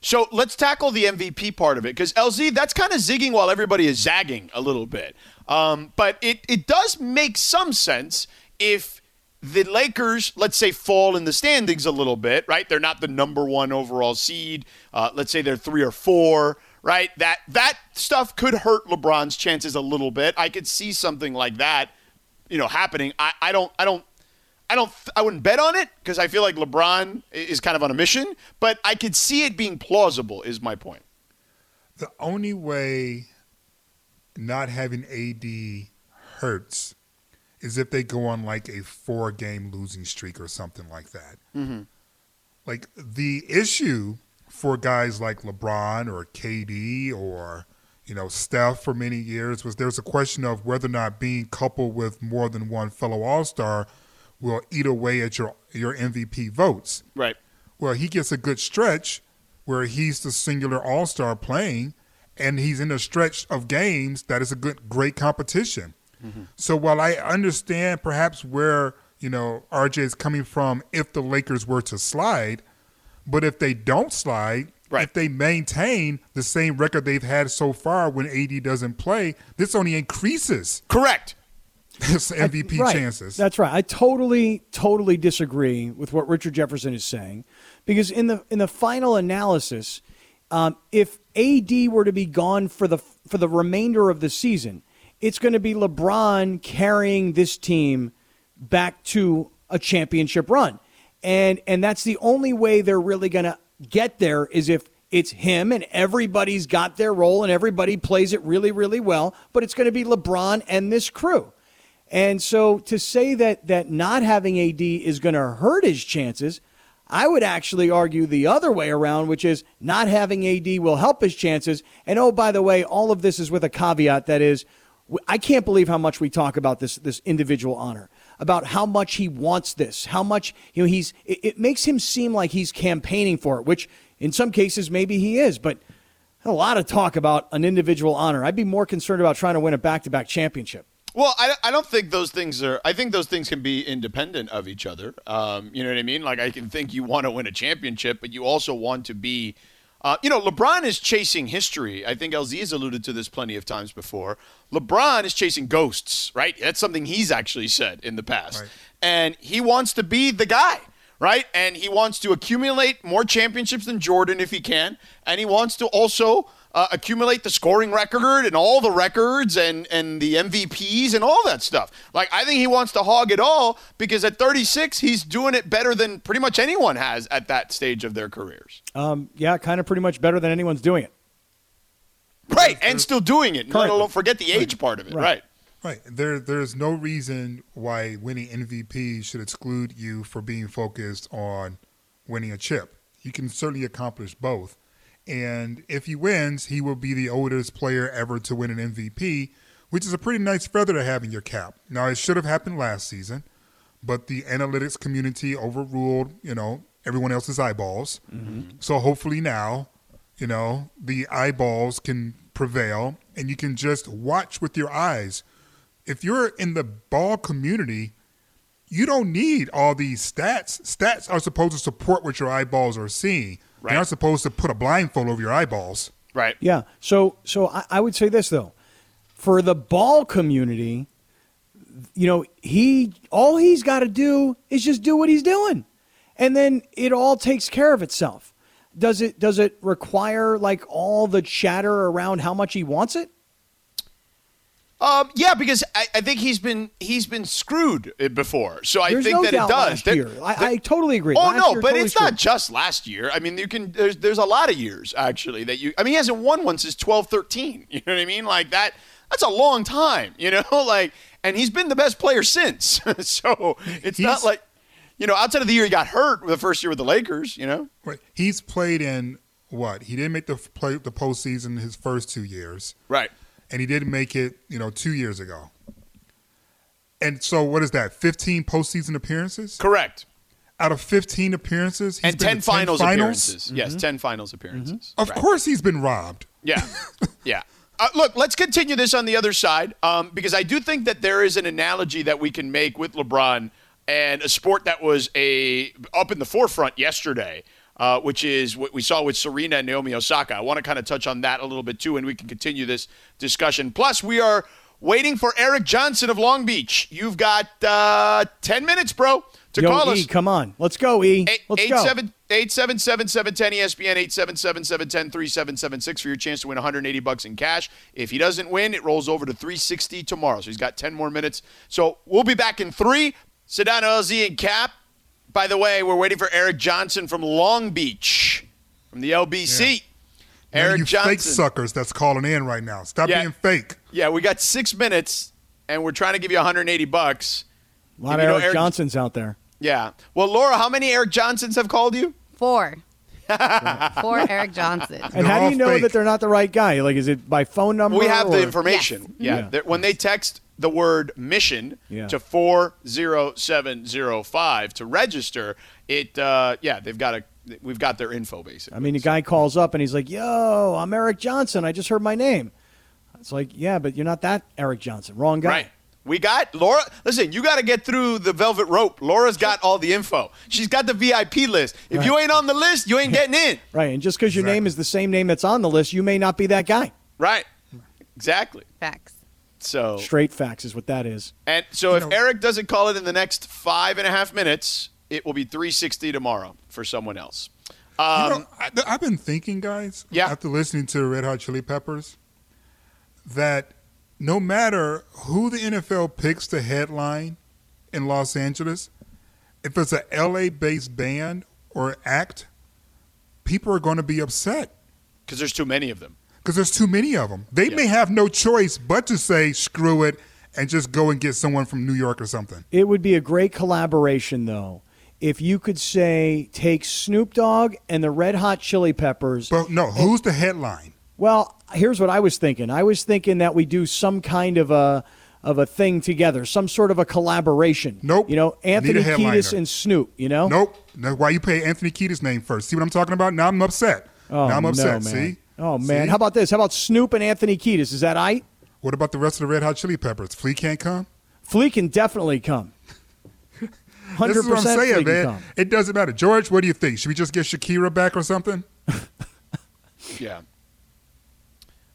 So let's tackle the MVP part of it because LZ, that's kind of zigging while everybody is zagging a little bit. Um, but it, it does make some sense if the Lakers, let's say, fall in the standings a little bit, right? They're not the number one overall seed. Uh, let's say they're three or four, right? That that stuff could hurt LeBron's chances a little bit. I could see something like that, you know, happening. I, I don't I don't I don't. I wouldn't bet on it because I feel like LeBron is kind of on a mission. But I could see it being plausible. Is my point. The only way not having AD hurts is if they go on like a four game losing streak or something like that. Mm-hmm. Like the issue for guys like LeBron or KD or you know Steph for many years was there's a question of whether or not being coupled with more than one fellow All Star will eat away at your your MVP votes. Right. Well, he gets a good stretch where he's the singular all star playing, and he's in a stretch of games that is a good, great competition. Mm-hmm. So while I understand perhaps where you know RJ is coming from, if the Lakers were to slide, but if they don't slide, Right. if they maintain the same record they've had so far when AD doesn't play, this only increases Correct. His MVP right. chances. That's right. I totally, totally disagree with what Richard Jefferson is saying, because in the in the final analysis, um, if AD were to be gone for the for the remainder of the season, it's going to be LeBron carrying this team back to a championship run, and and that's the only way they're really going to get there is if it's him and everybody's got their role and everybody plays it really really well, but it's going to be LeBron and this crew. And so to say that that not having AD is going to hurt his chances, I would actually argue the other way around, which is not having AD will help his chances. And oh, by the way, all of this is with a caveat that is, I can't believe how much we talk about this this individual honor, about how much he wants this, how much you know he's. It, it makes him seem like he's campaigning for it, which in some cases maybe he is, but. A lot of talk about an individual honor. I'd be more concerned about trying to win a back to back championship. Well, I, I don't think those things are. I think those things can be independent of each other. Um, you know what I mean? Like I can think you want to win a championship, but you also want to be. Uh, you know, LeBron is chasing history. I think LZ has alluded to this plenty of times before. LeBron is chasing ghosts, right? That's something he's actually said in the past. Right. And he wants to be the guy, right? And he wants to accumulate more championships than Jordan if he can. And he wants to also uh, accumulate the scoring record and all the records and, and the MVPs and all that stuff. Like, I think he wants to hog it all because at 36, he's doing it better than pretty much anyone has at that stage of their careers. Um, yeah, kind of pretty much better than anyone's doing it. Right. And still doing it. Let Currently. alone forget the age part of it. Right. Right. Right. There, there's no reason why winning MVP should exclude you for being focused on winning a chip. You can certainly accomplish both. And if he wins, he will be the oldest player ever to win an MVP, which is a pretty nice feather to have in your cap. Now, it should have happened last season, but the analytics community overruled, you know, everyone else's eyeballs. Mm-hmm. So hopefully now, you know, the eyeballs can prevail and you can just watch with your eyes if you're in the ball community, you don't need all these stats. Stats are supposed to support what your eyeballs are seeing. Right. They're not supposed to put a blindfold over your eyeballs. Right. Yeah. So so I, I would say this though, for the ball community, you know, he all he's got to do is just do what he's doing, and then it all takes care of itself. Does it does it require like all the chatter around how much he wants it? Um, yeah, because I, I think he's been he's been screwed uh, before, so I There's think no that it does. last That- year. I, I totally agree. Oh Last no, year, but totally it's not just last year. I mean, you can there's there's a lot of years actually that you I mean, he hasn't won one since 12 13. You know what I mean? Like that that's a long time, you know? Like and he's been the best player since. so it's not like you know, outside of the year he got hurt the first year with the Lakers, you know? Wait, he's played in what? He didn't make the play the postseason his first two years, Right. And he didn't make it, you know, two years ago. And so, what is that? Fifteen postseason appearances Correct. out of fifteen appearances, he's and been 10 to finals, appearances. Yes, 10 finals appearances. Of Right. course, he's been robbed. Yeah. yeah. Uh, look, let's continue this on the other side um, because I do think that there is an analogy that we can make with LeBron and a sport that was a up in the forefront yesterday, uh, which is what we saw with Serena and Naomi Osaka. I want to kind of touch on that a little bit too, and we can continue this discussion. Plus, we are waiting for Eric Johnson of Long Beach. You've got uh, 10 minutes, bro, to Yo, call E, us. come on. Let's go, E. Eight- Let's eight go. seven- 877-710 ESPN 877-710-3776 for your chance to win 180 bucks in cash. If he doesn't win, it rolls over to 360 tomorrow. So he's got 10 more minutes. So we'll be back in three. Sedano LZ and Cap. By the way, we're waiting for Eric Johnson from Long Beach from the LBC. None of Eric you Johnson. fake suckers that's calling in right now. Stop Yeah. being fake. Yeah, we got six minutes, and we're trying to give you 180 bucks. A lot If of Eric, Eric- Johnsons out there. Yeah. Well, Laura, how many Eric Johnsons have called you? Four. Four Eric Johnson. And They're how do all you know fake. that they're not the right guy? Like, is it by phone number? We have the or- information. Yes. Yeah. Yeah. They're- When they text the word mission Yeah. to 40705 to register, it uh, yeah, they've got a we've got their info basically. I mean, the guy calls up and he's like, "Yo, I'm Eric Johnson. I just heard my name." It's like, yeah, but you're not that Eric Johnson. Wrong guy. Right. We got Laura. Listen, you got to get through the velvet rope. Laura's got all the info. She's got the VIP list. If you ain't on the list, you ain't getting in. Right. And just because your name is the same name that's on the list, you may not be that guy. Right. Exactly. Facts. So Straight facts is what that is. and so if know- Eric doesn't call it in the next five and a half minutes, it will be 360 tomorrow for someone else. You Um, know, I, I've been thinking, guys, Yeah. after listening to Red Hot Chili Peppers, that no matter who the NFL picks to headline in Los Angeles, if it's a LA-based band or act, people are going to be upset because there's too many of them. because there's too many of them. They may have no choice but to say screw it and just go and get someone from New York or something. It would be a great collaboration, though, if you could say take Snoop Dogg and the Red Hot Chili Peppers. But no, who's the headline? Well, here's what I was thinking. I was thinking that we do some kind of a of a thing together, some sort of a collaboration. Nope. You know, Anthony headliner. Kiedis and Snoop. You know. Nope. Now, why you pay Anthony Kiedis' name first? See what I'm talking about? Now I'm upset. Oh now I'm upset. no, man. See? Oh man. See? How about this? How about Snoop and Anthony Kiedis? Is that I? What about the rest of the Red Hot Chili Peppers? Flea can't come. Flea can definitely come. Hundred percent. This is what I'm percent. saying, man. come. It doesn't matter. George, what do you think? Should we just get Shakira back or something? Yeah.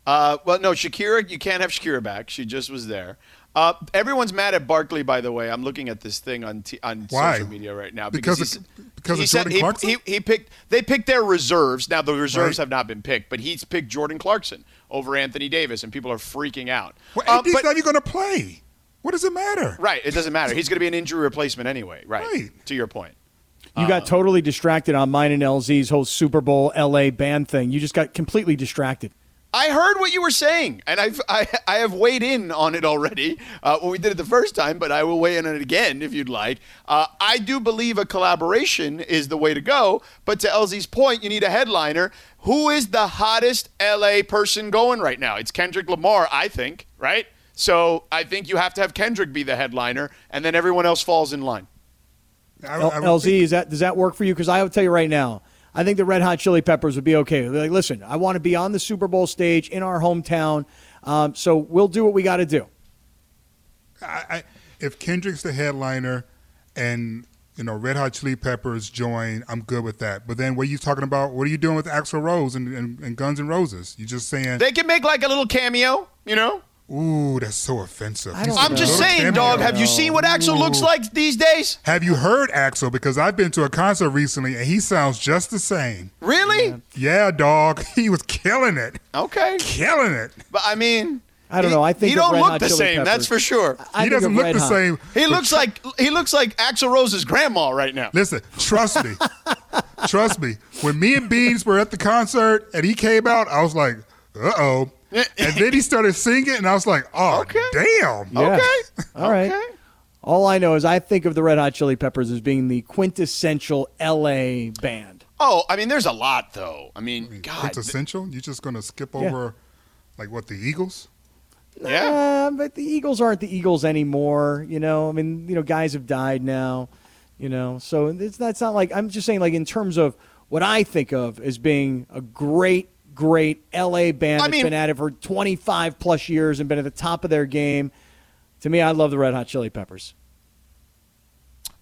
Uh, well, no, Shakira, you can't have Shakira back. She just was there. Uh, everyone's mad at Barkley, by the way. I'm looking at this thing on t- on Why? social media right now Because he's- of- because he of said Jordan he, Clarkson? He, he picked. They picked their reserves. Now the reserves Right. have not been picked, but he's picked Jordan Clarkson over Anthony Davis, and people are freaking out. Well, Uh, AD's but- not even going to play. What does it matter? right, it doesn't matter. He's going to be an injury replacement anyway. Right. Right. To your point. You Uh, got totally distracted on mine and LZ's whole Super Bowl LA band thing. You just got completely distracted. I heard what you were saying, and I've, I I have weighed in on it already uh, when we did it the first time, but I will weigh in on it again if you'd like. Uh, I do believe a collaboration is the way to go, but to LZ's point, you need a headliner. Who is the hottest LA person going right now? It's Kendrick Lamar, I think, right? So I think you have to have Kendrick be the headliner, and then everyone else falls in line. I, L- I would LZ, think- is that does that work for you? Because I will tell you right now, I think the Red Hot Chili Peppers would be okay. They're like, listen, I want to be on the Super Bowl stage in our hometown, um, so we'll do what we got to do. I, I, if Kendrick's the headliner and you know Red Hot Chili Peppers join, I'm good with that. But then what are you talking about? What are you doing with Axl Rose and, and, and Guns N' Roses? You just saying, They can make like a little cameo, you know? Ooh, that's so offensive. I don't He's I'm a just saying, cameo. dog. Have you seen what Axl looks like these days? Have you heard Axl? Because I've been to a concert recently and he sounds just the same. Really? Yeah, dog. He was killing it. Okay. Killing it. But I mean, I don't he- know. I think he don't look the same. Peppers. That's for sure. I he doesn't look Red the Hot. same. He looks tr- like he looks like Axl Rose's grandma right now. Listen, trust me. trust me. When me and Beans were at the concert and he came out, I was like, uh oh. And then he started singing, and I was like, oh, Okay. damn. Yeah. Okay. All right. Okay. All I know is I think of the Red Hot Chili Peppers as being the quintessential LA band. Oh, I mean, there's a lot though. I mean, God, Quintessential? You're just going to skip Yeah. over, like, what, the Eagles? yeah. Uh, but the Eagles aren't the Eagles anymore. You know, I mean, you know, guys have died now. You know, so it's that's not like I'm just saying. Like in terms of what I think of as being a great, great LA band I that's mean- been at it for 25 plus years and been at the top of their game. To me, I love the Red Hot Chili Peppers.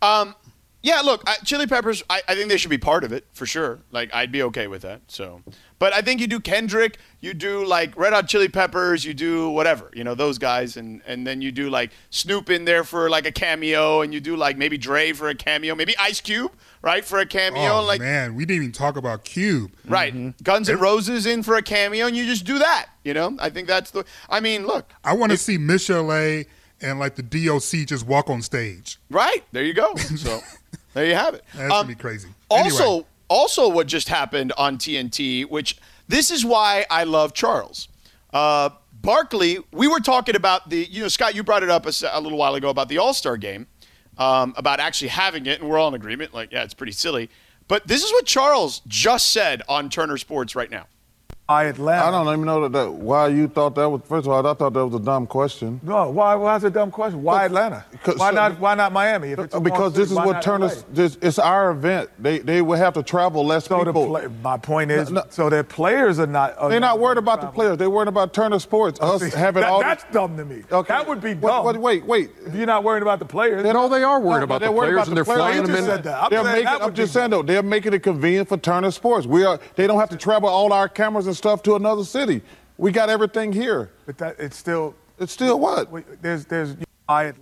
Um, yeah, look, I, Chili Peppers, I, I think they should be part of it for sure. Like, I'd be okay with that. So, but I think you do Kendrick, you do like Red Hot Chili Peppers, you do whatever, you know, those guys, and and then you do like Snoop in there for like a cameo, and you do like maybe Dre for a cameo, maybe Ice Cube, right, for a cameo, Oh, like man. We didn't even talk about Cube. right, Guns N' Roses in for a cameo, and you just do that. You know, I think that's the. I mean, look, I want to see Michel'le and, like, the DOC just walk on stage. right there, you go. So, there you have it. That's Um, going to be crazy. Also, Anyway. also, what just happened on TNT, which this is why I love Charles. Uh, Barkley, we were talking about the, you know, Scott, you brought it up a little while ago about the All Star game, um, about actually having it, and we're all in agreement. Like, yeah, it's pretty silly. But this is what Charles just said on Turner Sports right now. I Atlanta. I don't even know that, that why you thought that was. First of all, I thought that was a dumb question. No, why? Why is it a dumb question? Why Atlanta? Why not? Why not Miami? If it's because this city, is what not Turner. LA? This, it's our event. They they will have to travel less So the people. play, my point is, No, no. so their players are not. Are They're not worried about the players. They're worried about Turner Sports. Us See, having that- all. That's dumb to me. Okay. That would be dumb. what- wait, wait. If you're not worried about the players. Then all they are worried No, about the players about and the they're players. flying them just in. they're making, I'm just saying though, they're making it convenient for Turner Sports. We are. They don't have to travel all our cameras and stuff to another city. We got everything here. But that it's still. It's still what? Wait, There's there's I.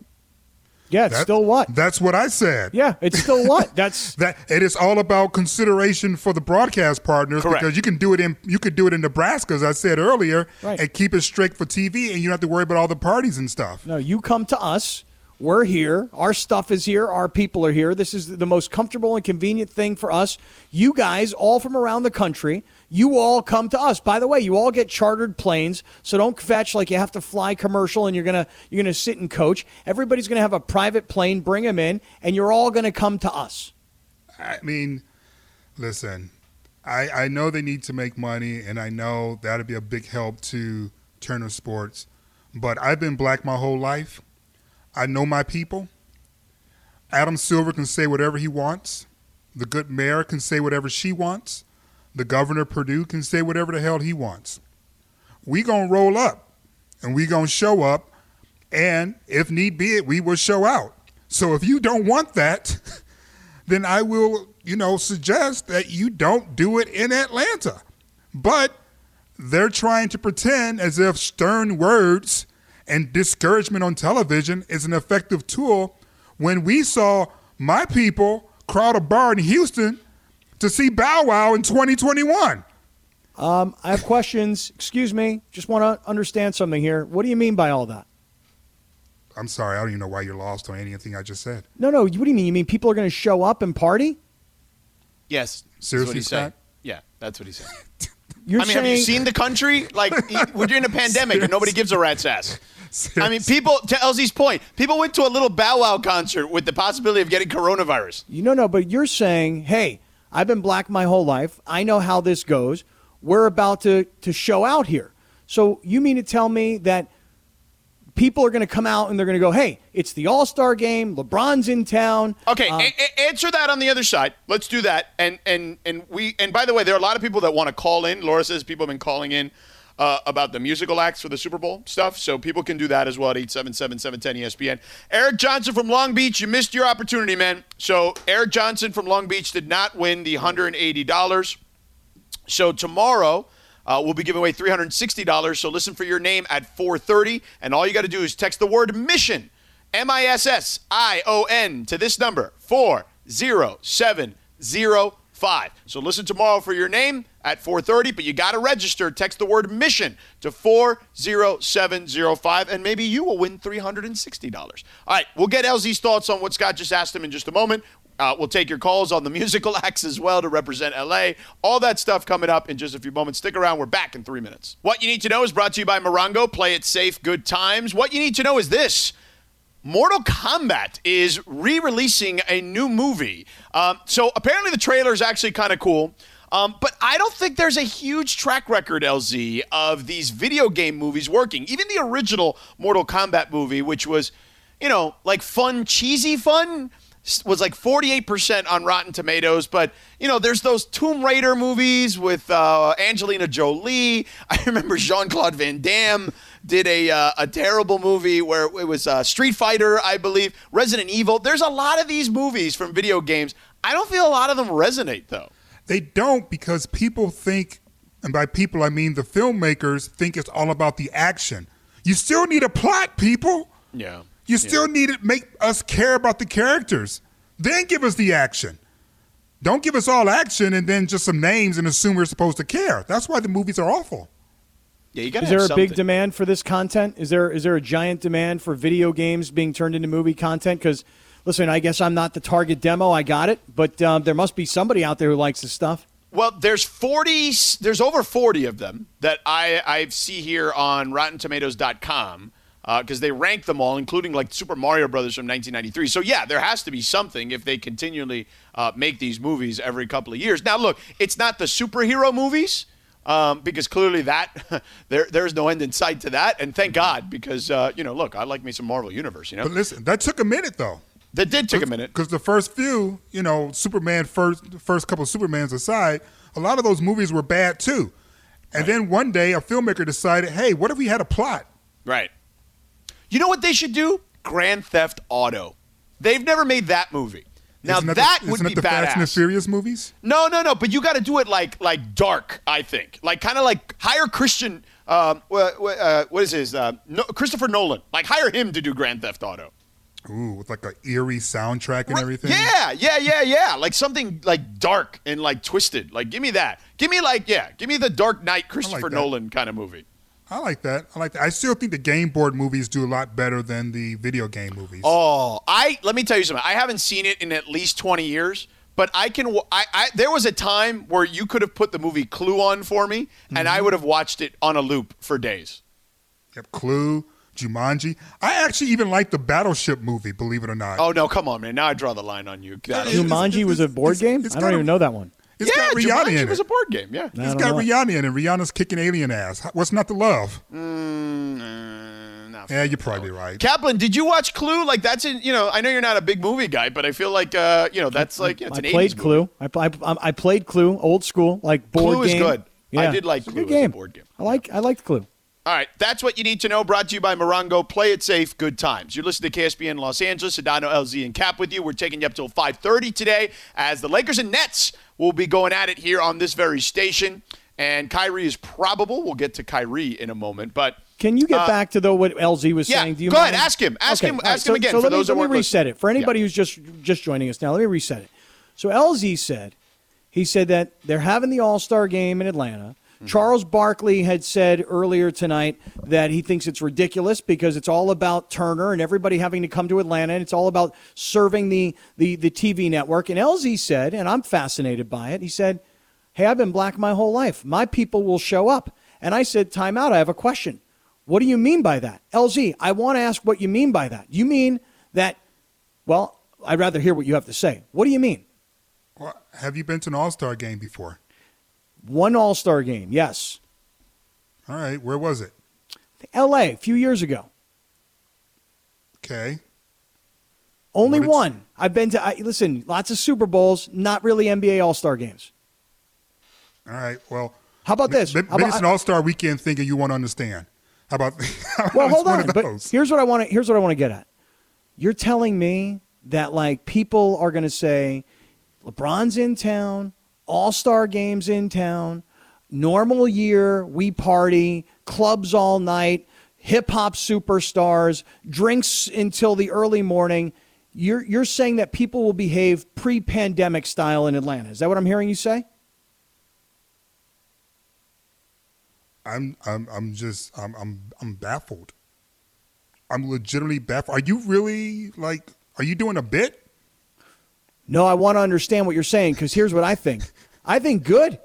Yeah, it's That- still what? That's what I said. Yeah, it's still what? That's That it is all about consideration for the broadcast partners Correct. because you can do it in you could do it in Nebraska as I said earlier Right. and keep it straight for TV and you don't have to worry about all the parties and stuff. No, you come to us. We're here. Our stuff is here. Our people are here. This is the most comfortable and convenient thing for us. You guys, all from around the country, you all come to us. By the way, you all get chartered planes, so don't fetch like you have to fly commercial and you're gonna you're gonna sit and coach. Everybody's gonna have a private plane. Bring them in, and you're all gonna come to us. I mean, listen, I, I know they need to make money, and I know that'd be a big help to Turner Sports. But I've been black my whole life. I know my people. Adam Silver can say whatever he wants. The good mayor can say whatever she wants. The governor of Purdue can say whatever the hell he wants. We gonna roll up, and we gonna show up, and if need be, we will show out. So if you don't want that, then I will, you know, suggest that you don't do it in Atlanta. But they're trying to pretend as if stern words and discouragement on television is an effective tool when we saw my people crowd a bar in Houston to see Bow Wow in 2021. Um, I have questions. Excuse me. Just want to understand something here. What do you mean by all that? I'm sorry, I don't even know why you're lost on anything I just said. No, no. What do you mean? You mean people are going to show up and party? Yes. Seriously, what he said. Scott? Yeah, that's what he said. You're I mean, saying have you seen the country? Like, we're in a pandemic and nobody gives a rat's ass. I mean, people, to LZ's point, people went to a little Bow Wow concert with the possibility of getting coronavirus. You no, no, but you're saying, hey, I've been black my whole life. I know how this goes. We're about to to show out here. So you mean to tell me that people are going to come out and they're going to go, hey, it's the All Star game. LeBron's in town. Okay, Um, a- a- answer that on the other side. Let's do that. And and and we and by the way, there are a lot of people that want to call in. Laura says people have been calling in uh, about the musical acts for the Super Bowl stuff, so people can do that as well at 877-710-ESPN. Eric Johnson from Long Beach, you missed your opportunity, man. So Eric Johnson from Long Beach did not win the $180. So tomorrow uh, we'll be giving away $360. So listen for your name at 4:30, and all you got to do is text the word mission, M-I-S-S-I-O-N, to this number four zero seven zero five. So listen tomorrow for your name at 4:30, but you got to register. Text the word mission to 40705, and maybe you will win $360. All right, we'll get LZ's thoughts on what Scott just asked him in just a moment. Uh, we'll take your calls on the musical acts as well to represent LA. All that stuff coming up in just a few moments. Stick around. We're back in three minutes. What you need to know is brought to you by Morongo. Play it safe, good times. What you need to know is this Mortal Kombat is re-releasing a new movie. Um, so apparently the trailer is actually kind of cool. Um, but I don't think there's a huge track record, LZ, of these video game movies working. Even the original Mortal Kombat movie, which was, you know, like fun, cheesy fun, was like 48% on Rotten Tomatoes. But, you know, there's those Tomb Raider movies with uh, Angelina Jolie. I remember Jean Claude Van Damme did a, uh, a terrible movie where it was uh, Street Fighter, I believe, Resident Evil. There's a lot of these movies from video games. I don't feel a lot of them resonate, though. They don't because people think, and by people I mean the filmmakers, think it's all about the action. You still need a plot, people. Yeah. You still need to make us care about the characters. Then give us the action. Don't give us all action and then just some names and assume we're supposed to care. That's why the movies are awful. Yeah, you got to Is have there a something. big demand for this content? Is there is there a giant demand for video games being turned into movie content? Because listen, I guess I'm not the target demo. I got it, but um, there must be somebody out there who likes this stuff. Well, there's 40, there's over 40 of them that I, I see here on RottenTomatoes.com because they rank them all, including like Super Mario Brothers from 1993. So yeah, there has to be something if they continually uh, make these movies every couple of years. Now, look, it's not the superhero movies. Um, because clearly that there there's no end in sight to that, and thank God because uh, you know look I like me some Marvel Universe you know But listen, that took a minute though. That did take a minute Because the first few, you know, Superman first, first couple of Supermans aside, a lot of those movies were bad too. And then one day, a filmmaker decided, hey, what if we had a plot? Right. You know what they should do? Grand Theft Auto. They've never made that movie. Now Isn't that, the, would isn't be the Fast and the. Furious movies? No, no, no. But you got to do it like like dark. I think like kind of like hire Christian. Um, uh, what is his? Uh, no, Christopher Nolan. Like hire him to do Grand Theft Auto. Ooh, with like a eerie soundtrack and Right. everything. Yeah, yeah, yeah, yeah. Like something like dark and like twisted. Like give me that. Give me like yeah. Give me the Dark Knight Christopher that. Nolan kind of movie. I like that. I like that. I still think the game board movies do a lot better than the video game movies. Oh, I let me tell you something. I haven't seen it in at least twenty years, but I can. I, I there was a time where you could have put the movie Clue on for me, and Mm-hmm. I would have watched it on a loop for days. Yep, Clue, Jumanji. I actually even like the Battleship movie, believe it or not. Oh no, come on, man! Now I draw the line on you. God, It's- Jumanji was a board it's- game. it's I don't got a- even know that one. It's yeah, got Rihanna Jumanji in was it. a board game. Yeah. I It's don't got know. Rihanna in it. Rihanna's kicking alien ass. What's not to love? Mm, uh, not Yeah, you're probably right. Kaplan, did you watch Clue? Like that's in. You know, I know you're not a big movie guy, but I feel like uh, you know that's like it's I an played 80s Clue. I, pl- I, I played Clue, old school, like board Clue is game. good. I did like It's a Clue good as a game. board game. I like I liked Clue. All right, that's what you need to know. Brought to you by Morongo. Play it safe, good times. You're listening to KSPN Los Angeles. Sedano, LZ, and Cap with you. We're taking you up till 5:30 today, as the Lakers and Nets will be going at it here on this very station. And Kyrie is probable. We'll get to Kyrie in a moment, but Can you get Uh, back to though what LZ was yeah, saying? Do you go ahead, ask him. Ask him- all ask him again So for let those me, let me reset it for anybody Yeah. who's just just joining us now. Let me reset it. So LZ said he said that they're having the All Star game in Atlanta. Mm-hmm. Charles Barkley had said earlier tonight that he thinks it's ridiculous because it's all about Turner and everybody having to come to Atlanta and it's all about serving the, the, the TV network. And LZ said, and I'm fascinated by it, he said, Hey, I've been black my whole life. My people will show up. And I said, Time out, I have a question. What do you mean by that? LZ, I want to ask what you mean by that. You mean that, well, I'd rather hear what you have to say. What do you mean? Well, have you been to an All Star game before? One All Star game, yes. All right, where was it? LA, a few years ago. Okay. Only What one. I've been to, I, listen, lots of Super Bowls, not really NBA All Star games. All right. Well, How about this? Maybe about- it's an All Star weekend thing and you want to understand. How about? well, hold on. But here's what I want to here's what I want to get at. You're telling me that like people are going to say LeBron's in town, All-Star games in town, normal year, we party, clubs all night, hip hop superstars, drinks until the early morning. You're you're saying that people will behave pre-pandemic style in Atlanta. Is that what I'm hearing you say? I'm I'm I'm just I'm I'm I'm baffled. I'm legitimately baffled. Are you really like? Are you doing a bit? No, I want to understand what you're saying because here's what I think. I think good.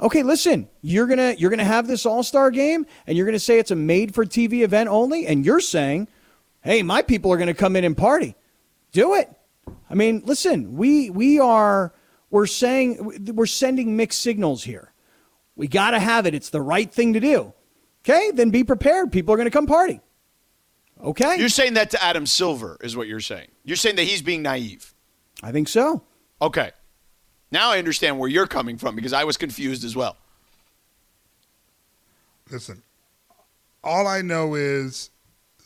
Okay, listen, you're gonna you're gonna have this All Star game, and you're gonna say it's a made for TV event only, and you're saying, hey, my people are to come in and party. Do it. I mean, listen, we we are we're saying we're sending mixed signals here. We got to have it. It's the right thing to do. Okay, then be prepared. People are to come party. Okay, You're saying that to Adam Silver is what you're saying. You're saying that he's being naive. I think so. Okay. Now I understand where you're coming from because I was confused as well. Listen, all I know is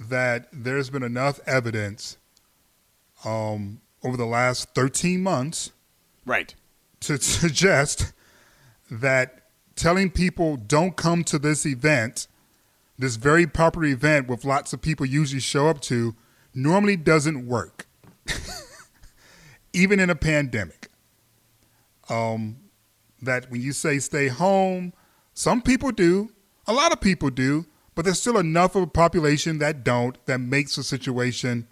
that there's been enough evidence um, over the last 13 months Right. to suggest that telling people don't come to this event, this very popular event with lots of people usually show up to, normally doesn't work, even in a pandemic. Um, that when you say stay home, some people do, a lot of people do, but there's still enough of a population that don't that makes the situation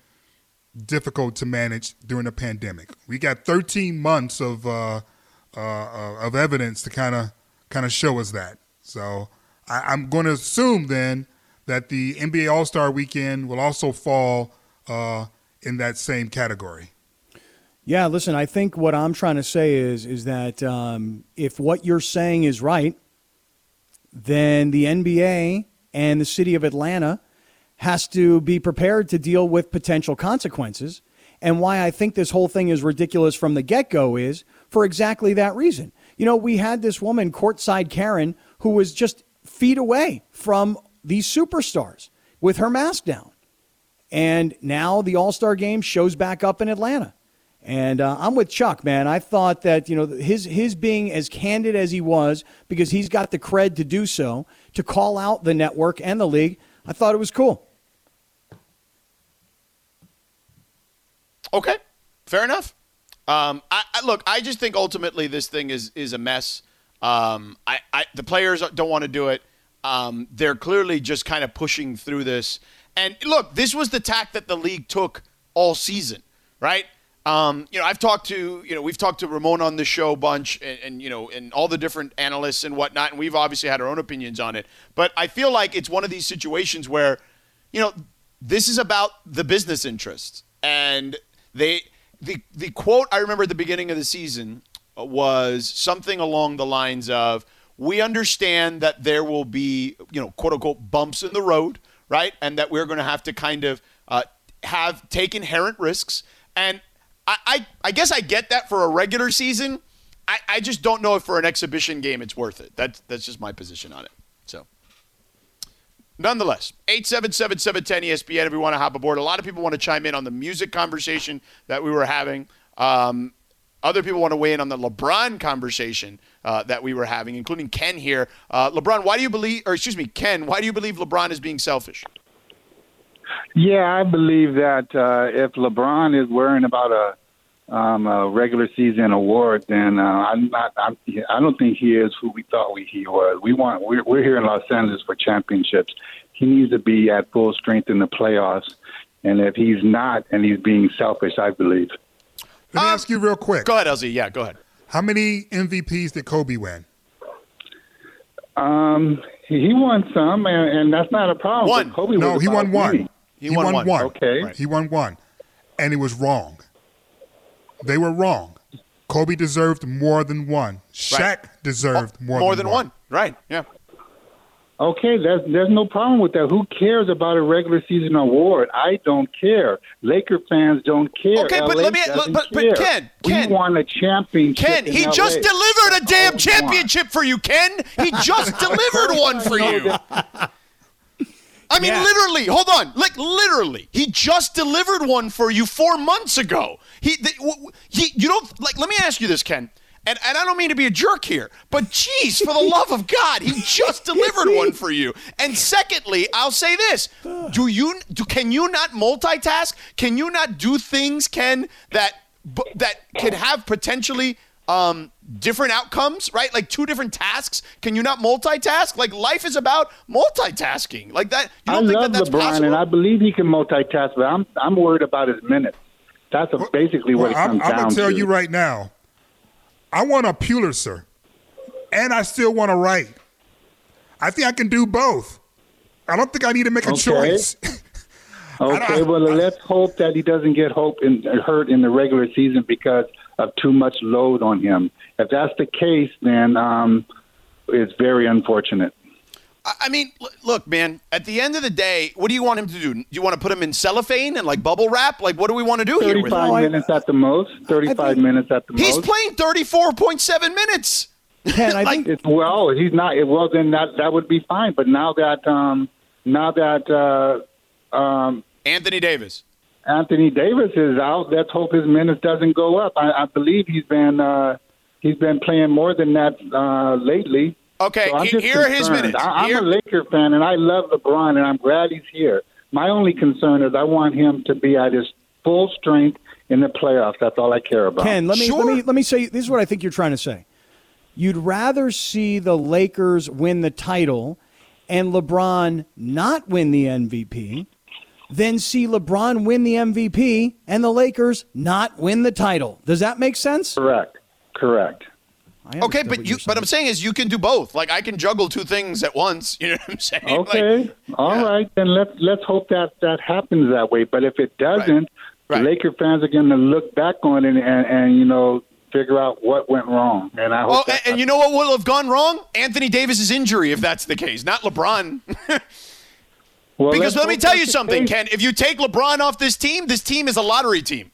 difficult to manage during a pandemic. We got 13 months of uh, uh, of evidence to kind of kind of show us that. So I, I'm going to assume then that the NBA All Star Weekend will also fall uh, in that same category. Yeah, listen, I think what I'm trying to say is is that um, if what you're saying is right, then the NBA and the city of Atlanta has to be prepared to deal with potential consequences. And why I think this whole thing is ridiculous from the get go is for exactly that reason. You know, we had this woman, courtside Karen, who was just feet away from these superstars with her mask down. And now the All Star game shows back up in Atlanta. And uh, I'm with Chuck, man. I thought that you know his his being as candid as he was because he's got the cred to do so to call out the network and the league. I thought it was cool. Okay, fair enough. Um, I, I, look, I just think ultimately this thing is is a mess. Um, I, I, the players don't want to do it. Um, they're clearly just kind of pushing through this. And look, this was the tack that the league took all season, right? Um, you know, I've talked to, you know, we've talked to Ramon on the show a bunch and, and, you know, and all the different analysts and whatnot, and we've obviously had our own opinions on it. But I feel like it's one of these situations where, you know, this is about the business interests. And they, the, the quote I remember at the beginning of the season was something along the lines of, we understand that there will be, you know, quote unquote bumps in the road, right? And that we're going to have to kind of uh, have take inherent risks. And I, I, guess I get that for a regular season. I, I just don't know if for an exhibition game it's worth it. That's that's just my position on it. So, nonetheless, 877 ESPN if you want to hop aboard. A lot of people want to chime in on the music conversation that we were having. Um, other people want to weigh in on the LeBron conversation uh, that we were having, including Ken here. Uh, LeBron, why do you believe, or excuse me, Ken, why do you believe LeBron is being selfish? Yeah, I believe that uh, if LeBron is worrying about a, um, a regular season award, then uh, I'm not. I'm, I don't think he is who we thought we, he was. We want. We're, we're here in Los Angeles for championships. He needs to be at full strength in the playoffs, and if he's not, and he's being selfish, I believe. Let me Um, ask you real quick. Go ahead, LZ. Yeah, go ahead. How many MVPs did Kobe win? Um, he won some, and, and that's not a problem. One. Kobe No, he won one. winning. He won one. Okay. Right. He won one. And it was wrong. They were wrong. Kobe deserved more than one. Shaq Right. deserved oh, more, More than, than one. Right. Yeah. Okay, there's there's no problem with that. Who cares about a regular season award? I don't care. Laker fans don't care. Okay, but LA let me- doesn't but- but. Ken, Ken. we won a championship. Ken, in he LA. just delivered a damn Oh, championship for you, Ken. He just delivered one for you. I mean, Yeah. literally. Hold on. Like, literally, he just delivered one for you four months ago. He, the, he, you don't like. Let me ask you this, Ken. And, and I don't mean to be a jerk here, but geez, for the love of God, he just delivered one for you. And secondly, I'll say this: Do you do? Can you not multitask? Can you not do things, Ken, that b- that can have potentially um, different outcomes, right? Like two different tasks. Can you not multitask? Like life is about multitasking, like that. You I don't think love that that's LeBron, possible? and I believe he can multitask, but I'm I'm worried about his minutes. That's a, basically what Well, it I'm, comes I'm gonna tell to. you right now. I want a Pulitzer, and I still want to write. I think I can do both. I don't think I need to make a Okay. choice. Okay, well, let's hope that he doesn't get hope in, hurt in the regular season because of too much load on him. If that's the case, then um, it's very unfortunate. I I mean, look, man. At the end of the day, what do you want him to do? Do you want to put him in cellophane and like bubble wrap? Like, what do we want to do here? Thirty-five minutes at the most. Thirty-five think- minutes at the He's most. He's playing thirty-four point seven minutes. Ken, I Like- think It's, well, he's not. Well, then that that would be fine. But now that um, now that uh, um, Anthony Davis. Anthony Davis is out, let's hope his minutes doesn't go up. I, I believe he's been uh, he's been playing more than that uh, lately. Okay, So I'm he- here are his minutes. I, I'm Here- a Laker fan, and I love LeBron, and I'm glad he's here. My only concern is I want him to be at his full strength in the playoffs. That's all I care about. Ken, let me Sure. let me let me say this is what I think you're trying to say. You'd rather see the Lakers win the title and LeBron not win the MVP than see LeBron win the MVP and the Lakers not win the title. Does that make sense? Correct. Correct. Okay, but what you but I'm saying. saying is you can do both. Like I can juggle two things at once. You know what I'm saying? Like, Okay. All right. Then let's let's hope that that happens that way. But if it doesn't, Right. the Laker fans are going to look back on it and, and you know figure out what went wrong. And I hope. Oh, that and, and you know what will have gone wrong? Anthony Davis's injury, if that's the case, not LeBron. Well, because let's me tell you something. Ken. If you take LeBron off this team, this team is a lottery team.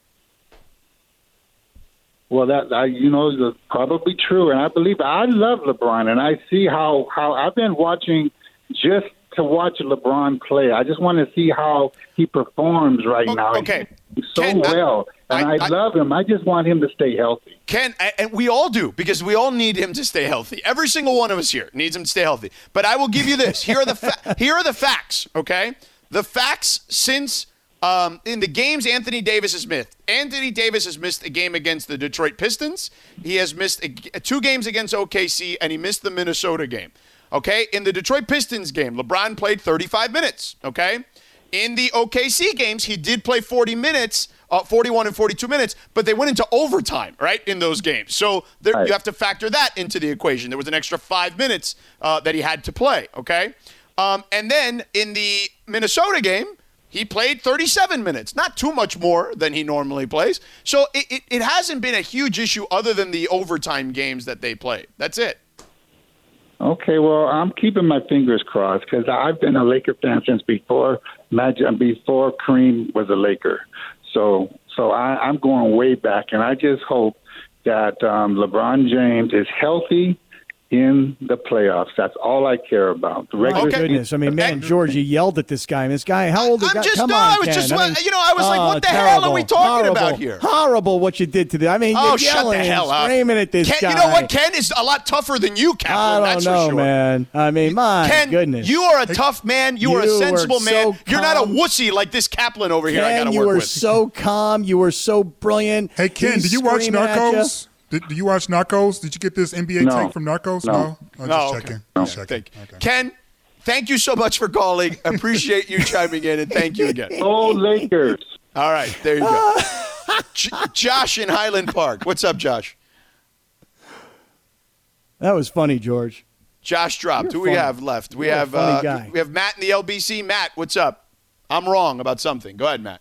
Well, that I, you know is probably true, and I believe I love LeBron, and I see how how I've been watching just to watch LeBron play. I just want to see how he performs right O- now. okay. He's so Ken, well, and I- I, I- love him. I just want him to stay healthy. Ken, and we all do because we all need him to stay healthy. Every single one of us here needs him to stay healthy. But I will give you this. Here are the fa- here are the facts. Okay, the facts since um, in the games Anthony Davis has missed. Anthony Davis has missed a game against the Detroit Pistons. He has missed a, two games against OKC, and he missed the Minnesota game. Okay, in the Detroit Pistons game, LeBron played 35 minutes. Okay. In the OKC games, he did play 40 minutes, uh, 41 and 42 minutes, but they went into overtime, right, in those games. So there, Right. you have to factor that into the equation. There was an extra five minutes uh, that he had to play, okay? Um, and then in the Minnesota game, he played 37 minutes, not too much more than he normally plays. So it, it, it hasn't been a huge issue other than the overtime games that they played. That's it. Okay, well, I'm keeping my fingers crossed because I've been a Laker fan since before Magic, before Kareem was a Laker. So, so I, I'm going way back, and I just hope that um, LeBron James is healthy in the playoffs. That's all I care about. The regular Okay. goodness. I mean, man, Okay. George, you yelled at this guy. And this guy, how old is I'm guy? just- Come no, on, I was Ken. just- I mean, you know, I was like, oh, what the hell are we terrible, talking about horrible, here? Horrible what you did to the I mean, Oh, you're shut the yelling and hell up. screaming at this Ken, guy. You know what? Ken is a lot tougher than you, I Kaplan. don't that's know, for sure. man. I mean, my Ken, goodness. you are a tough man. You, are a You were sensible man. so You're not a wussy like this Kaplan over here. I got Ken, to you work were so calm. You were so brilliant. Hey Ken, He's did you watch Narcos? Did, do you watch Narcos? Did you get this NBA No. take from Narcos? No. I'm No, just okay. checking. Yeah, Just checking. thank- Okay. Ken, thank you so much for calling. Appreciate you chiming in, and thank you again. Oh, Lakers. All right, there you go. J- Josh in Highland Park. What's up, Josh? That was funny, George. Josh dropped. You're Who we have left? We You're a have funny uh, guy. we have Matt in the LBC. Matt, what's up? I'm wrong about something. Go ahead, Matt.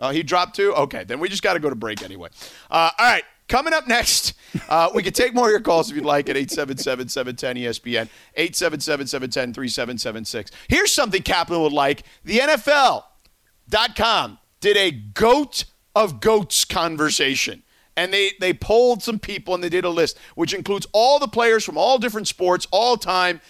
Oh, he dropped too. Okay, then we just got to go to break anyway. Uh, all right, coming up next, uh, we can take more of your calls if you'd like at 877-710-ESPN, 877-710-3776. Here's something Kaplan would like. The NFL.com did a goat of goats conversation. And they, they polled some people and they did a list, which includes all the players from all different sports, all time.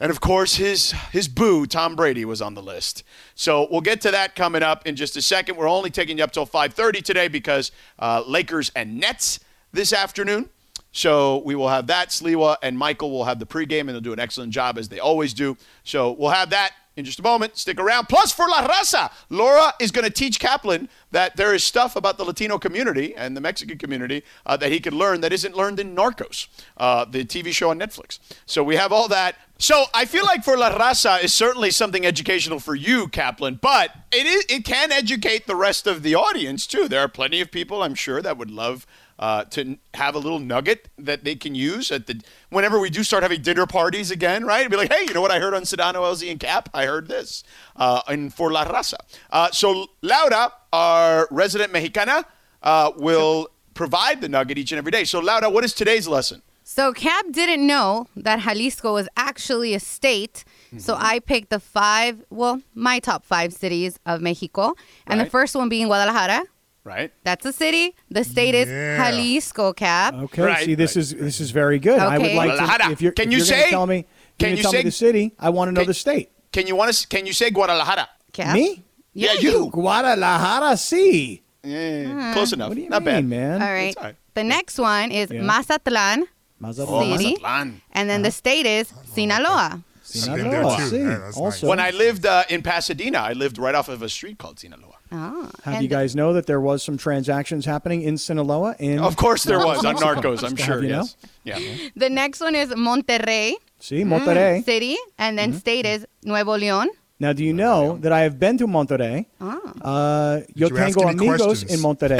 And of course, his his boo, Tom Brady, was on the list. So we'll get to that coming up in just a second. We're only taking you up till 5:30 today because uh, Lakers and Nets this afternoon. So we will have that. Sliwa and Michael will have the pregame, and they'll do an excellent job as they always do. So we'll have that in just a moment. Stick around. Plus, for La Raza, Laura is going to teach Kaplan that there is stuff about the Latino community and the Mexican community uh, that he can learn that isn't learned in Narcos, uh, the TV show on Netflix. So we have all that. So I feel like for La Raza is certainly something educational for you, Kaplan, but it is it can educate the rest of the audience too. There are plenty of people I'm sure that would love uh, to have a little nugget that they can use at the whenever we do start having dinner parties again, right? Be like, hey, you know what I heard on Sedano, LZ, and Cap? I heard this uh, in For La Raza. Uh, so Laura, our resident Mexicana, uh, will provide the nugget each and every day. So Laura, what is today's lesson? So Cap didn't know that Jalisco was actually a state. So Mm-hmm. I picked the five, well, my top five cities of Mexico. And the first one being Guadalajara. Right? That's a city. The state is Yeah. Jalisco, Cap. Okay, Right, see, this right. is this is very good. I would Okay. like Guadalajara. to. If you're, Can if you you're gonna say- Tell me. can Can you tell say- me the city? I want to know Can- the state. Can you want to? Can you say Guadalajara? Cap. Me? Yeah, you. Guadalajara, see. Yeah, uh-huh. close enough. What do you Not mean, bad. man? All right. It's all right. The next one is Yeah. Mazatlan. Mazatlan. City. Mazatlan. And then the uh-huh. state is Sinaloa. I've been there Sinaloa, too. Yeah, that's also, When I lived uh, in Pasadena, I lived right off of a street called Sinaloa. Oh. have and you guys know that there was some transactions happening in Sinaloa? In Of course there was on Narcos, I'm sure. have you know. Yes. Yeah. The next one is Monterrey See, Monterrey. City. And then state is Nuevo León. Now, do you know that I have been to Monterrey? Ah. Uh, yo you tengo amigos questions? in Monterrey.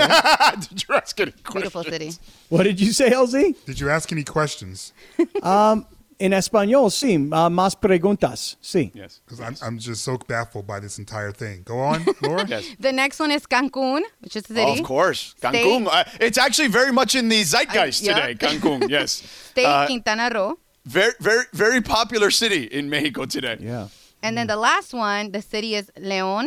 Did you ask any questions? Beautiful city. what did you say, LZ? Did you ask any questions? En español, sí. Uh, más preguntas, sí. Yes. Because I'm, I'm just so baffled by this entire thing. Go on, Laura. Yes. The next one is Cancun, which is a city. of course. Cancun. Uh, it's actually very much in the zeitgeist I- yeah. today. Cancun, yes. State Uh, Quintana Roo. very, very, very popular city in Mexico today. Yeah. And then the last one, the city is León,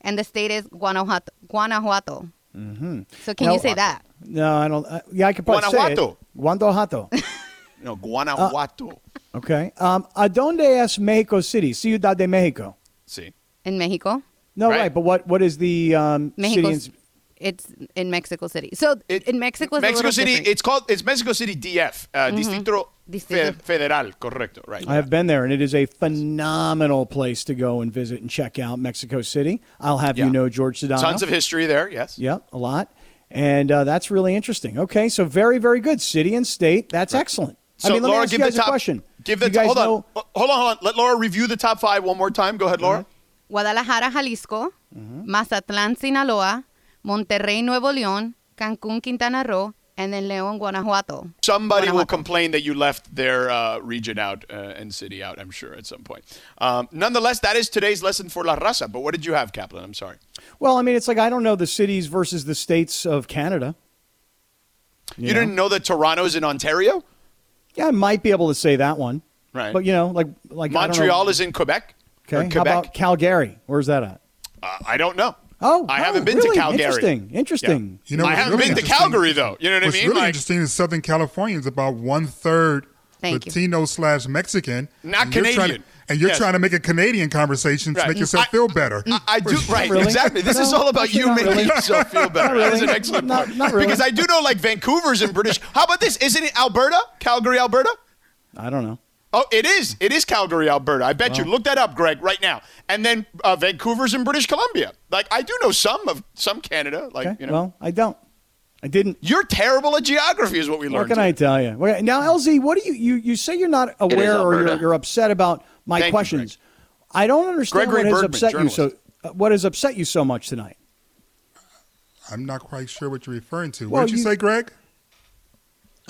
and the state is Guanajuato. Guanajuato. Mm-hmm. So can Now- you say that? No, I don't. Uh, yeah, I can probably Guanajuato. say it. Guanajuato. No, Guanajuato. okay. Um, ¿A dónde es Mexico City? Ciudad de Mexico. See. In Mexico? No, Right. right. But what, what is the um, city? Mexico. in- It's in Mexico City. So It- in Mexico, it's Mexico a City, different. Mm-hmm. it's called, it's Mexico City DF, uh, Distrito Fe- Federal, correcto, right. I have been there, and it is a phenomenal place to go and visit and check out Mexico City. I'll have Yeah. you know, George Sedano. Tons of history there, yes. Yep, a lot. And uh, that's really interesting. Okay, so very, very good. City and state. That's excellent. So I mean, let Laura, me ask give you the guys top. a question. Give the you guys hold on, Oh, hold on, hold on. Let Laura review the top five one more time. Go ahead, Laura. Guadalajara, Jalisco, Mm-hmm. Mazatlán, Sinaloa, Monterrey, Nuevo León, Cancún, Quintana Roo, and then León, Guanajuato. Somebody will complain that you left their uh, region out uh, and city out. I'm sure at some point. Um, nonetheless, that is today's lesson for La Raza. But what did you have, Kaplan? I'm sorry. Well, I mean, it's like I don't know the cities versus the states of Canada. You, know? didn't know that Toronto's in Ontario? Yeah, I might be able to say that one. Right. But you know, like like Montreal is in Quebec. okay. Or How Quebec. about Calgary? Where's that at? Uh, I don't know. Oh, I oh, haven't been really? to Calgary. Interesting. Interesting. You know, I haven't really been to Calgary though. You know what I What's mean? really Like, interesting is Southern California is about one third Thank you. Latino slash Mexican. Not and to- Canadian. And you're Yes. try to make a Canadian conversation Right. to make yourself I- feel better. I, I do right really. exactly. This is all about you making really. yourself feel better. Not That is an really. excellent Not- point. not really. Because I do know like Vancouver's in British. How about this? Isn't it Alberta? Calgary, Alberta? I don't know. Oh, it is. It is Calgary, Alberta. I bet you. Look that up, Greg, right now. And then uh, Vancouver's in British Columbia. Like I do know some of some Canada. Like Okay. you know, Well, I don't. I didn't. you're terrible at geography, is what we learned. What can I tell you? Well, Now, LZ, what do you you, you say you're not aware or you're, you're upset about my Thank you, questions? I don't understand Gregory what has Bergman, upset you so. Uh, what has upset you so much tonight? I'm not quite sure what you're referring to. Well, what did you, you- say, Greg?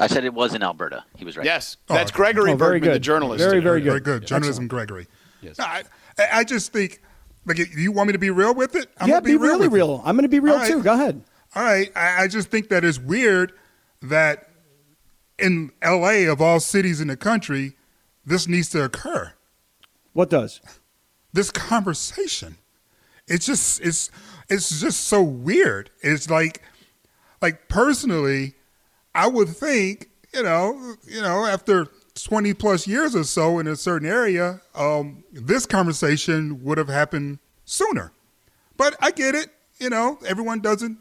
I said it was in Alberta. He was right. Yes, Oh, that's. Gregory Oh, very Bergman, the good. journalist. Very, very good. Very good. Journalism, Gregory. Yes. No, I, I- I just think, like, you want me to be real with it? I'm yeah, gonna be, really with it. real. I'm going to be real All right. too. Go ahead. All right. I, I just think that it's weird that in LA, of all cities in the country, this needs to occur. What does? This conversation. It's just it's it's just so weird. It's like like personally, I would think, you know, you know, after 20 plus years or so in a certain area, um, this conversation would have happened sooner. But I get it, you know, everyone doesn't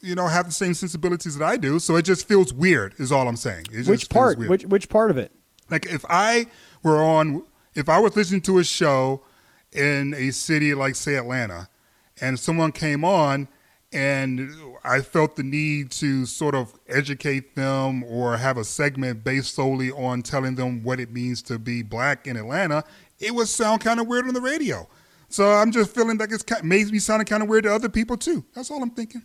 you know have the same sensibilities that I do, so it just feels weird is all I'm saying. It Which part? Which which part of it? Like if I were on, if I was listening to a show in a city like say Atlanta, and someone came on, and I felt the need to sort of educate them or have a segment based solely on telling them what it means to be black in Atlanta, it would sound kind of weird on the radio. So I'm just feeling like it's kind makes me sounding kind of weird to other people too. That's all I'm thinking.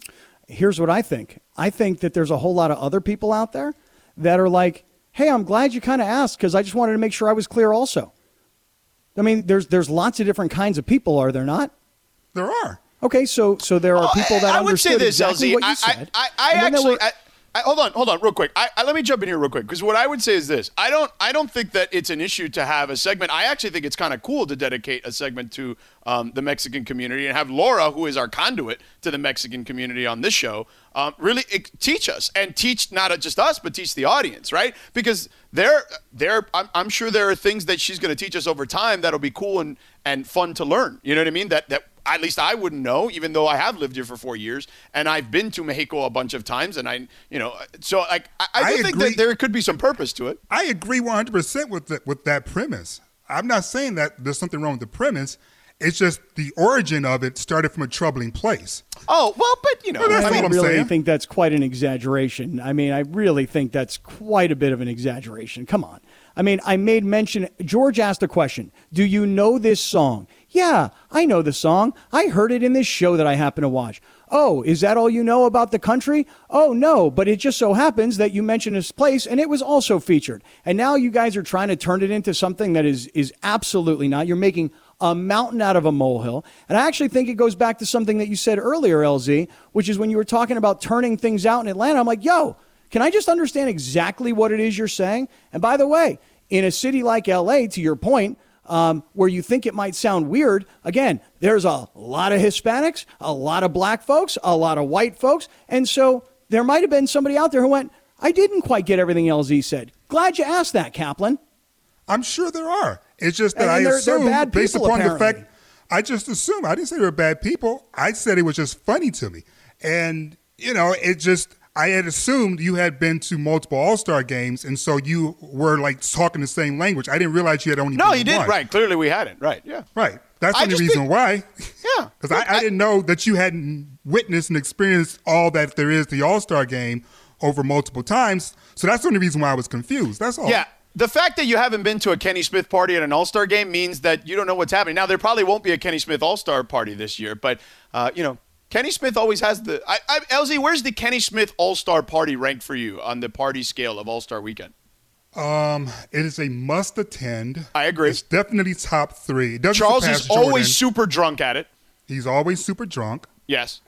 Here's what I think. I think that there's a whole lot of other people out there that are like, "Hey, I'm glad you kind of asked because I just wanted to make sure I was clear." Also, I mean, there's there's lots of different kinds of people, are there not? There are. Okay, so so there are people that I would say this, exactly LZ. what you I, said. I, I, I and then there actually. I, I, hold on, hold on, real quick. I, I, let me jump in here real quick because what I would say is this: I don't, I don't think that it's an issue to have a segment. I actually think it's kind of cool to dedicate a segment to um, the Mexican community and have Laura, who is our conduit to the Mexican community on this show, um, really ex- teach us and teach not just us but teach the audience, right? Because there, there, I'm, I'm sure there are things that she's going to teach us over time that'll be cool and and fun to learn. You know what I mean? That that at least I wouldn't know, even though I have lived here for four years and I've been to Mexico a bunch of times. And I, you know, so like I, I, I do think agree. that there could be some purpose to it. I agree 100% with the, with that premise. I'm not saying that there's something wrong with the premise. It's just the origin of it started from a troubling place. Oh well, but you know, Well, that's I all I'm really saying. think that's quite an exaggeration. I mean, I really think that's quite a bit of an exaggeration. Come on. I mean, I made mention. George asked a question Do you know this song? Yeah, I know the song. I heard it in this show that I happen to watch. Oh, is that all you know about the country? Oh, no, but it just so happens that you mentioned this place and it was also featured. And now you guys are trying to turn it into something that is, is absolutely not. You're making a mountain out of a molehill. And I actually think it goes back to something that you said earlier, LZ, which is when you were talking about turning things out in Atlanta. I'm like, yo, can I just understand exactly what it is you're saying? And by the way, in a city like LA, to your point, um, where you think it might sound weird, again, there's a lot of Hispanics, a lot of black folks, a lot of white folks. And so there might have been somebody out there who went, I didn't quite get everything LZ said. Glad you asked that, Kaplan. I'm sure there are. It's just that And I they're- they're assume, based people, upon the fact, I just assume. I didn't say they were bad people. I said it was just funny to me. And, you know, it just, I had assumed you had been to multiple All Star games, and so you were like talking the same language. I didn't realize you had only No, been you did one. right. Clearly, we hadn't. Right. Yeah. Right. That's the only reason think- why. Yeah. Because I, I didn't know that you hadn't witnessed and experienced all that there is to the All Star game over multiple times. So that's the only reason why I was confused. That's all. Yeah. The fact that you haven't been to a Kenny Smith party at an All Star game means that you don't know what's happening. Now, there probably won't be a Kenny Smith All Star party this year, but, uh, you know, Kenny Smith always has the. I, I, LZ, where's the Kenny Smith All Star party ranked for you on the party scale of All Star weekend? Um, it is a must attend. I agree. It's definitely top three. It doesn't Charles is always super drunk at it. He's always super drunk. Yes.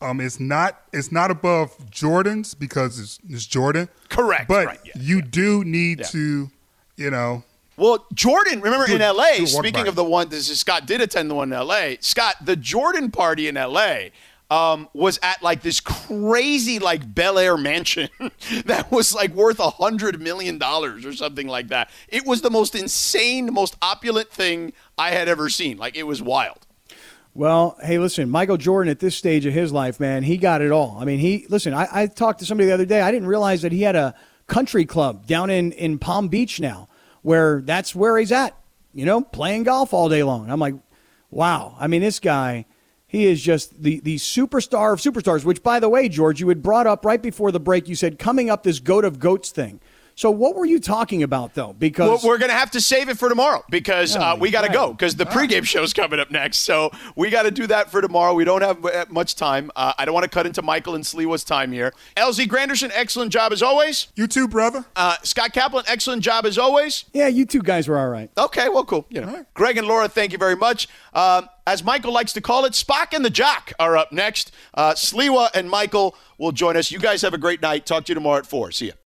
Um, it's not it's not above Jordan's because it's, it's Jordan. Correct. But Right, yeah, you do need Yeah. to, you know, Well, Jordan, remember Do in LA, one speaking of the one, this is Scott did attend the one in LA. Scott, the Jordan party in LA um, was at like this crazy like Bel Air mansion that was like worth a hundred million dollars or something like that. It was the most insane, most opulent thing I had ever seen. Like it was wild. Well, hey, listen, Michael Jordan at this stage of his life, man, he got it all. I mean, he listen. I, I talked to somebody the other day. I didn't realize that he had a country club down in in Palm Beach now, where that's where he's at. You know, playing golf all day long. I'm like, wow. I mean, this guy, he is just the the superstar of superstars. Which, by the way, George, you had brought up right before the break. You said coming up this goat of goats thing. So, what were you talking about though? Because Well, we're going to have to save it for tomorrow because uh, Oh, we got to right. go because the pregame show's coming up next. So we got to do that for tomorrow. We don't have uh, much time. Uh, I don't want to cut into Michael and Sliwa's time here. LZ Granderson, excellent job as always. you too, brother. Uh, Scott Kaplan, excellent job as always. yeah, you two guys were all right. Okay, well, cool. You know, Greg and Laura, thank you very much. Um, as Michael likes to call it, Spock and the Jock are up next. Uh, Sliwa and Michael will join us. You guys have a great night. Talk to you tomorrow at four. See you.